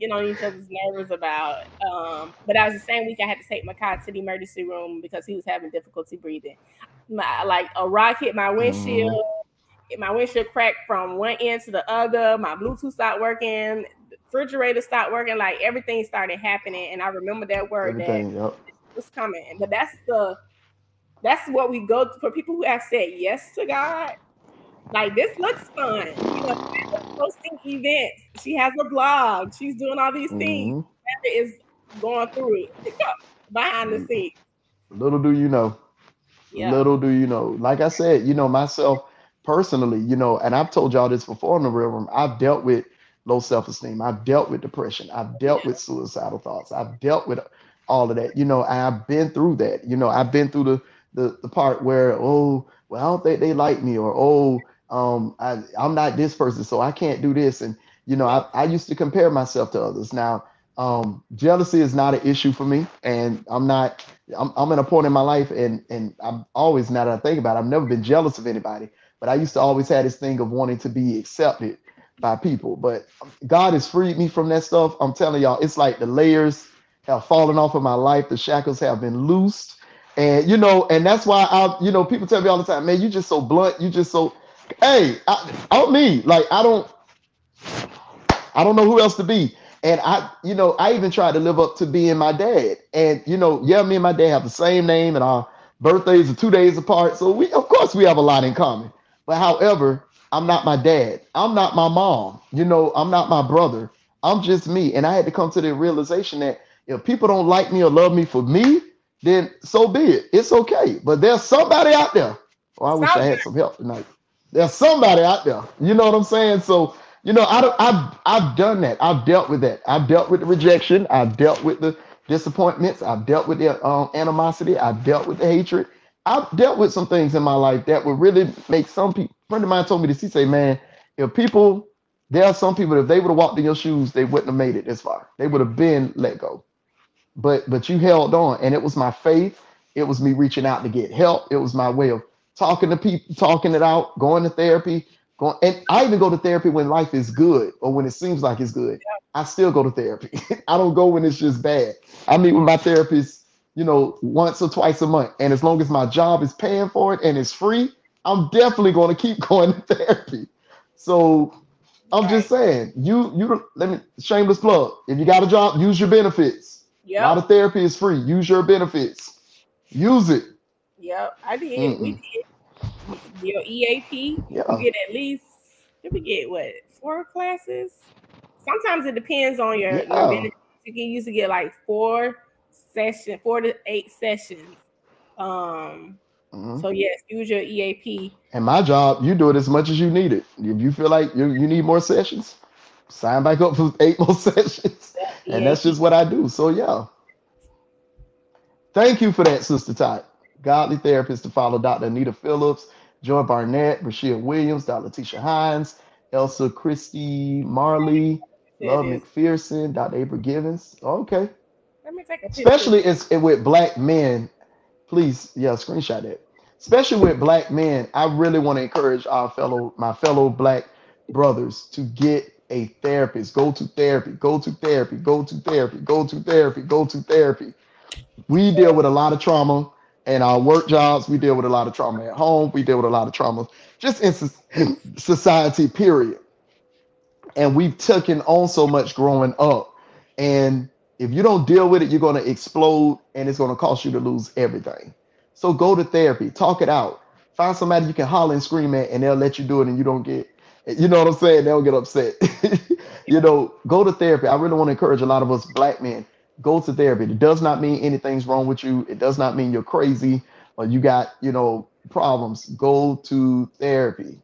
getting on each other's nerves about. Um, but I was the same week I had to take my car to the emergency room because he was having difficulty breathing. My, like a rock hit my windshield. My windshield cracked from one end to the other. My Bluetooth stopped working. The refrigerator stopped working. Like everything started happening, and I remember that word that Yep. was coming. But that's the that's what we go to for people who have said yes to God. Like this looks fun. You know, Posting events. She has a blog. She's doing all these things. Mhm. Amanda is going through it behind the scenes. Little do you know. Yeah. Little do you know. Like I said, you know, myself personally, you know, and I've told y'all this before in the real room, I've dealt with low self-esteem. I've dealt with depression. I've dealt with suicidal thoughts. I've dealt with all of that, you know, I've been through that. You know, I've been through the the, the part where, oh, well, I don't think they like me, or oh, um, I, I'm not this person, so I can't do this. And you know, I, I used to compare myself to others. Now, um, jealousy is not an issue for me, and I'm not I'm, I'm in a point in my life, and and I'm always now that I think about it, I've never been jealous of anybody, but I used to always have this thing of wanting to be accepted by people. But God has freed me from that stuff. I'm telling y'all, it's like the layers have fallen off of my life, the shackles have been loosed, and you know, and that's why I, you know, people tell me all the time, man, you just so blunt, you just so, hey, I, on me, like I don't, I don't know who else to be. And I, you know, I even tried to live up to being my dad. And you know, yeah, me and my dad have the same name, and our birthdays are two days apart. So we, of course, we have a lot in common. But however, I'm not my dad. I'm not my mom. You know, I'm not my brother. I'm just me. And I had to come to the realization that if people don't like me or love me for me, then so be it. It's okay. But there's somebody out there. Oh, I wish I had some help tonight. There's somebody out there. You know what I'm saying? So you know, I, I've, I've done that. I've dealt with that. I've dealt with the rejection. I've dealt with the disappointments. I've dealt with the um, animosity. I've dealt with the hatred. I've dealt with some things in my life that would really make some people. friend of mine told me this. He say, "Man, if people there are some people if they would have walked in your shoes, they wouldn't have made it this far. They would have been let go. But but you held on, and it was my faith. It was me reaching out to get help. It was my way of talking to people, talking it out, going to therapy, going. And I even go to therapy when life is good or when it seems like it's good. I still go to therapy. I don't go when it's just bad. I meet with my therapist, you know, once or twice a month, and as long as my job is paying for it and it's free, I'm definitely going to keep going to therapy. So I'm just saying, you you let me shameless plug. If you got a job, use your benefits. A lot of therapy is free. Use your benefits. Use it. Yep. I did. We Mm-mm. did. Your EAP, Yeah. you get at least did we get what four classes? Sometimes it depends on your, your Yeah. benefits. You can usually get like four session, four to eight sessions. Um, Mhm. so yes, use your EAP. And my job, you do it as much as you need it. If you feel like you, you need more sessions, sign back up for eight more sessions. And that's just what I do. So yeah. Thank you for that, Sister Todd. Godly therapist to follow Dr. Anita Phillips, Joy Barnett, Rashida Williams, Dr. Letitia Hines, Elsa Christie Marley, Love. McPherson, Dr. April Givens. Okay. Let me take a picture. Especially it's it with black men. Please, yeah, screenshot it. Especially with black men, I really want to encourage our fellow, my fellow black brothers to get a therapist. Go to therapy, go to therapy, go to therapy, go to therapy, go to therapy. We deal with a lot of trauma in our work jobs. We deal with a lot of trauma at home. We deal with a lot of trauma just in soc- society, period. And we've taken on so much growing up. And if you don't deal with it, you're going to explode and it's going to cost you to lose everything. So go to therapy, talk it out. Find somebody you can holler and scream at, and they'll let you do it, and you don't get, you know what I'm saying? They'll get upset. you know, go to therapy. I really want to encourage a lot of us black men go to therapy. It does not mean anything's wrong with you. It does not mean you're crazy or you got, you know, problems. Go to therapy.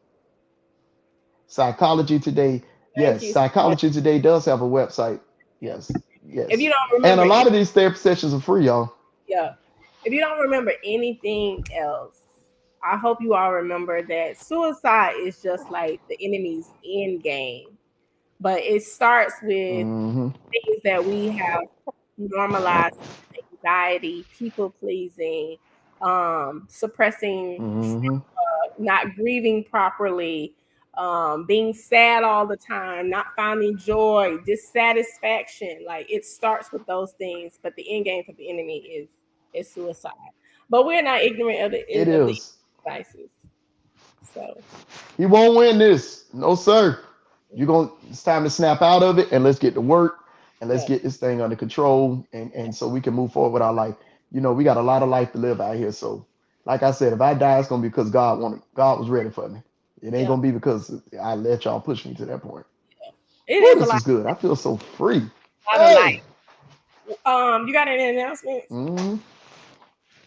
Psychology Today. Yes. Psychology Today does have a website. Yes, yes. If you don't And a lot of these therapy sessions are free, y'all. yeah, if you don't remember anything else, I hope you all remember that suicide is just like the enemy's end game, but it starts with Mhm. things that we have normalized anxiety, people pleasing, um, suppressing, Mhm. not grieving properly, um, being sad all the time, not finding joy, dissatisfaction. Like it starts with those things, but the end game for the enemy is is suicide. But we're not ignorant of the, It of the is. devices. So He won't win this. No, sir. You're going to it's time to snap out of it and let's get to work and let's get this thing under control and, and so we can move forward with our life. You know, we got a lot of life to live out here. So, like I said, if I die, it's gonna be because God wanted God was ready for me. It ain't Yeah. gonna be because I let y'all push me to that point. it Ooh, is a this lot, is good. I feel so free. Hey! Um, you got any announcements? Mhm.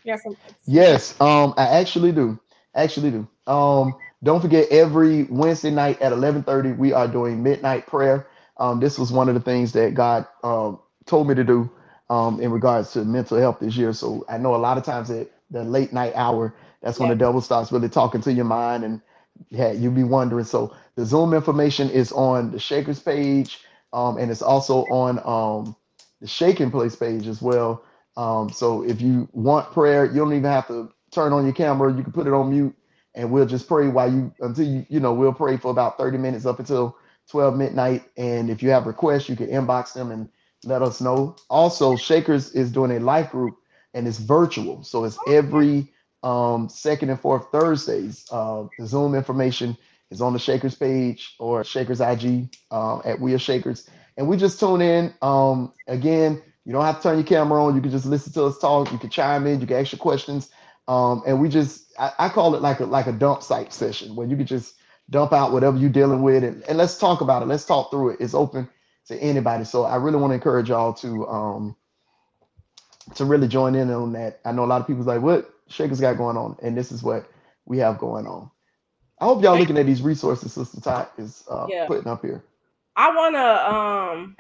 You got some Yes, um, I actually do. Actually do. Um, don't forget every Wednesday night at 11:30 we are doing midnight prayer. Um, this was one of the things that God um told me to do um in regards to mental health this year. So I know a lot of times at the late night hour, that's when Yeah. the devil starts really talking to your mind and yeah, you'll be wondering. So the Zoom information is on the Shakers page, um, and it's also on um the Shaking Place page as well. Um, so if you want prayer, you don't even have to turn on your camera. You can put it on mute, and we'll just pray while you until you you know we'll pray for about 30 minutes up until 12 midnight. And if you have requests, you can inbox them and let us know. Also, Shakers is doing a life group and it's virtual, so it's every um, second and fourth Thursdays. Uh, the Zoom information is on the Shakers page or Shakers IG uh, at We Are Shakers, and we just tune in. Um, again, you don't have to turn your camera on. You can just listen to us talk. You can chime in. You can ask your questions. Um, and we just, I, I call it like a like a dump site session where you can just dump out whatever you're dealing with and, and let's talk about it. Let's talk through it. It's open to anybody. So I really want to encourage y'all to um to really join in on that. I know a lot of people's like, what Shaker's got going on? And this is what we have going on. I hope y'all looking at these resources Sister Ty is uh, Yeah. putting up here. I want to, um,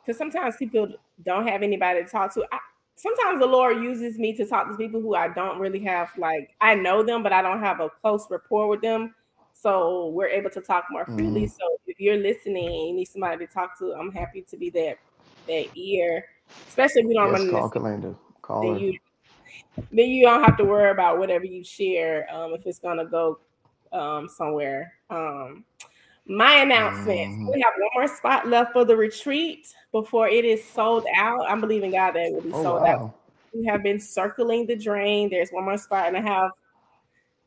because sometimes people don't have anybody to talk to. I, sometimes the Lord uses me to talk to people who I don't really have, like, I know them, but I don't have a close rapport with them. So we're able to talk more freely. Mhm. So if you're listening and you need somebody to talk to, I'm happy to be that that ear. Especially if we don't Yes, run call Kalanda. Call then you then you don't have to worry about whatever you share um, if it's gonna go um, somewhere. Um, my announcement: Mhm. we have one more spot left for the retreat before it is sold out. I'm believing God that it will be Oh sold out. wow. We have been circling the drain. There's one more spot, and I have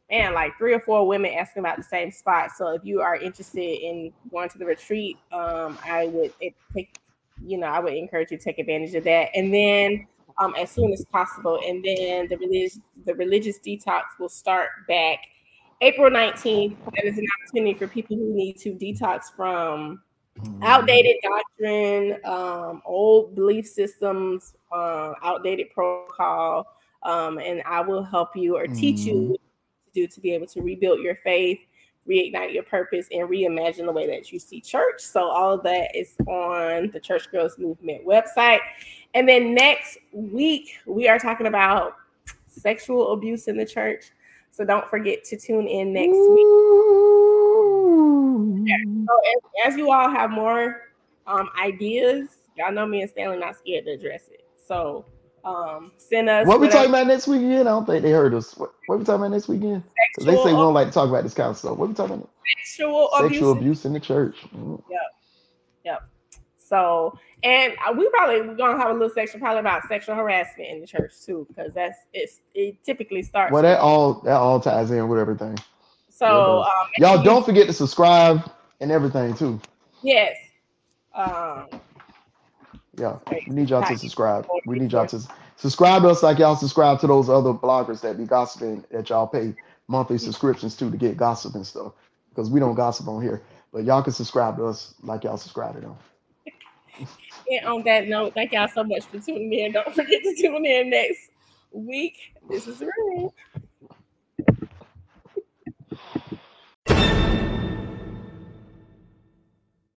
man like three or four women asking about the same spot. So if you are interested in going to the retreat, um, I would it take you know I would encourage you to take advantage of that, and then um, as soon as possible. And then the religious the religious detox will start back April 19th. That is an opportunity for people who need to detox from Mhm. outdated doctrine, um, old belief systems, uh, outdated protocol, um, and I will help you or teach you Mhm. to do to be able to rebuild your faith, reignite your purpose, and reimagine the way that you see church. So all of that is on the Church Girls Movement website. And then next week we are talking about sexual abuse in the church. So don't forget to tune in next week. Ooh. So as, as you all have more um, ideas, y'all know me and Stanley not scared to address it. So um, send us What we talking about next weekend? I don't think they heard us. What, what we talking about next weekend? They say we don't like to talk about this kind of stuff. What we talking about? sexual abuse. Sexual abuse in the church. Mm. So and we probably we're gonna have a little section probably about sexual harassment in the church too, because that's it's it typically starts. Well, that all that all ties in with everything. so um, Y'all don't forget to subscribe and everything too. yes. Um, yeah, we need y'all to subscribe. We need y'all to subscribe to us like y'all subscribe to those other bloggers that be gossiping that y'all pay monthly mm-hmm. subscriptions to to get gossip and stuff because we don't gossip on here. But y'all can subscribe to us like y'all subscribe to them. And on that note, thank y'all so much for tuning in. Don't forget to tune in next week. This is real.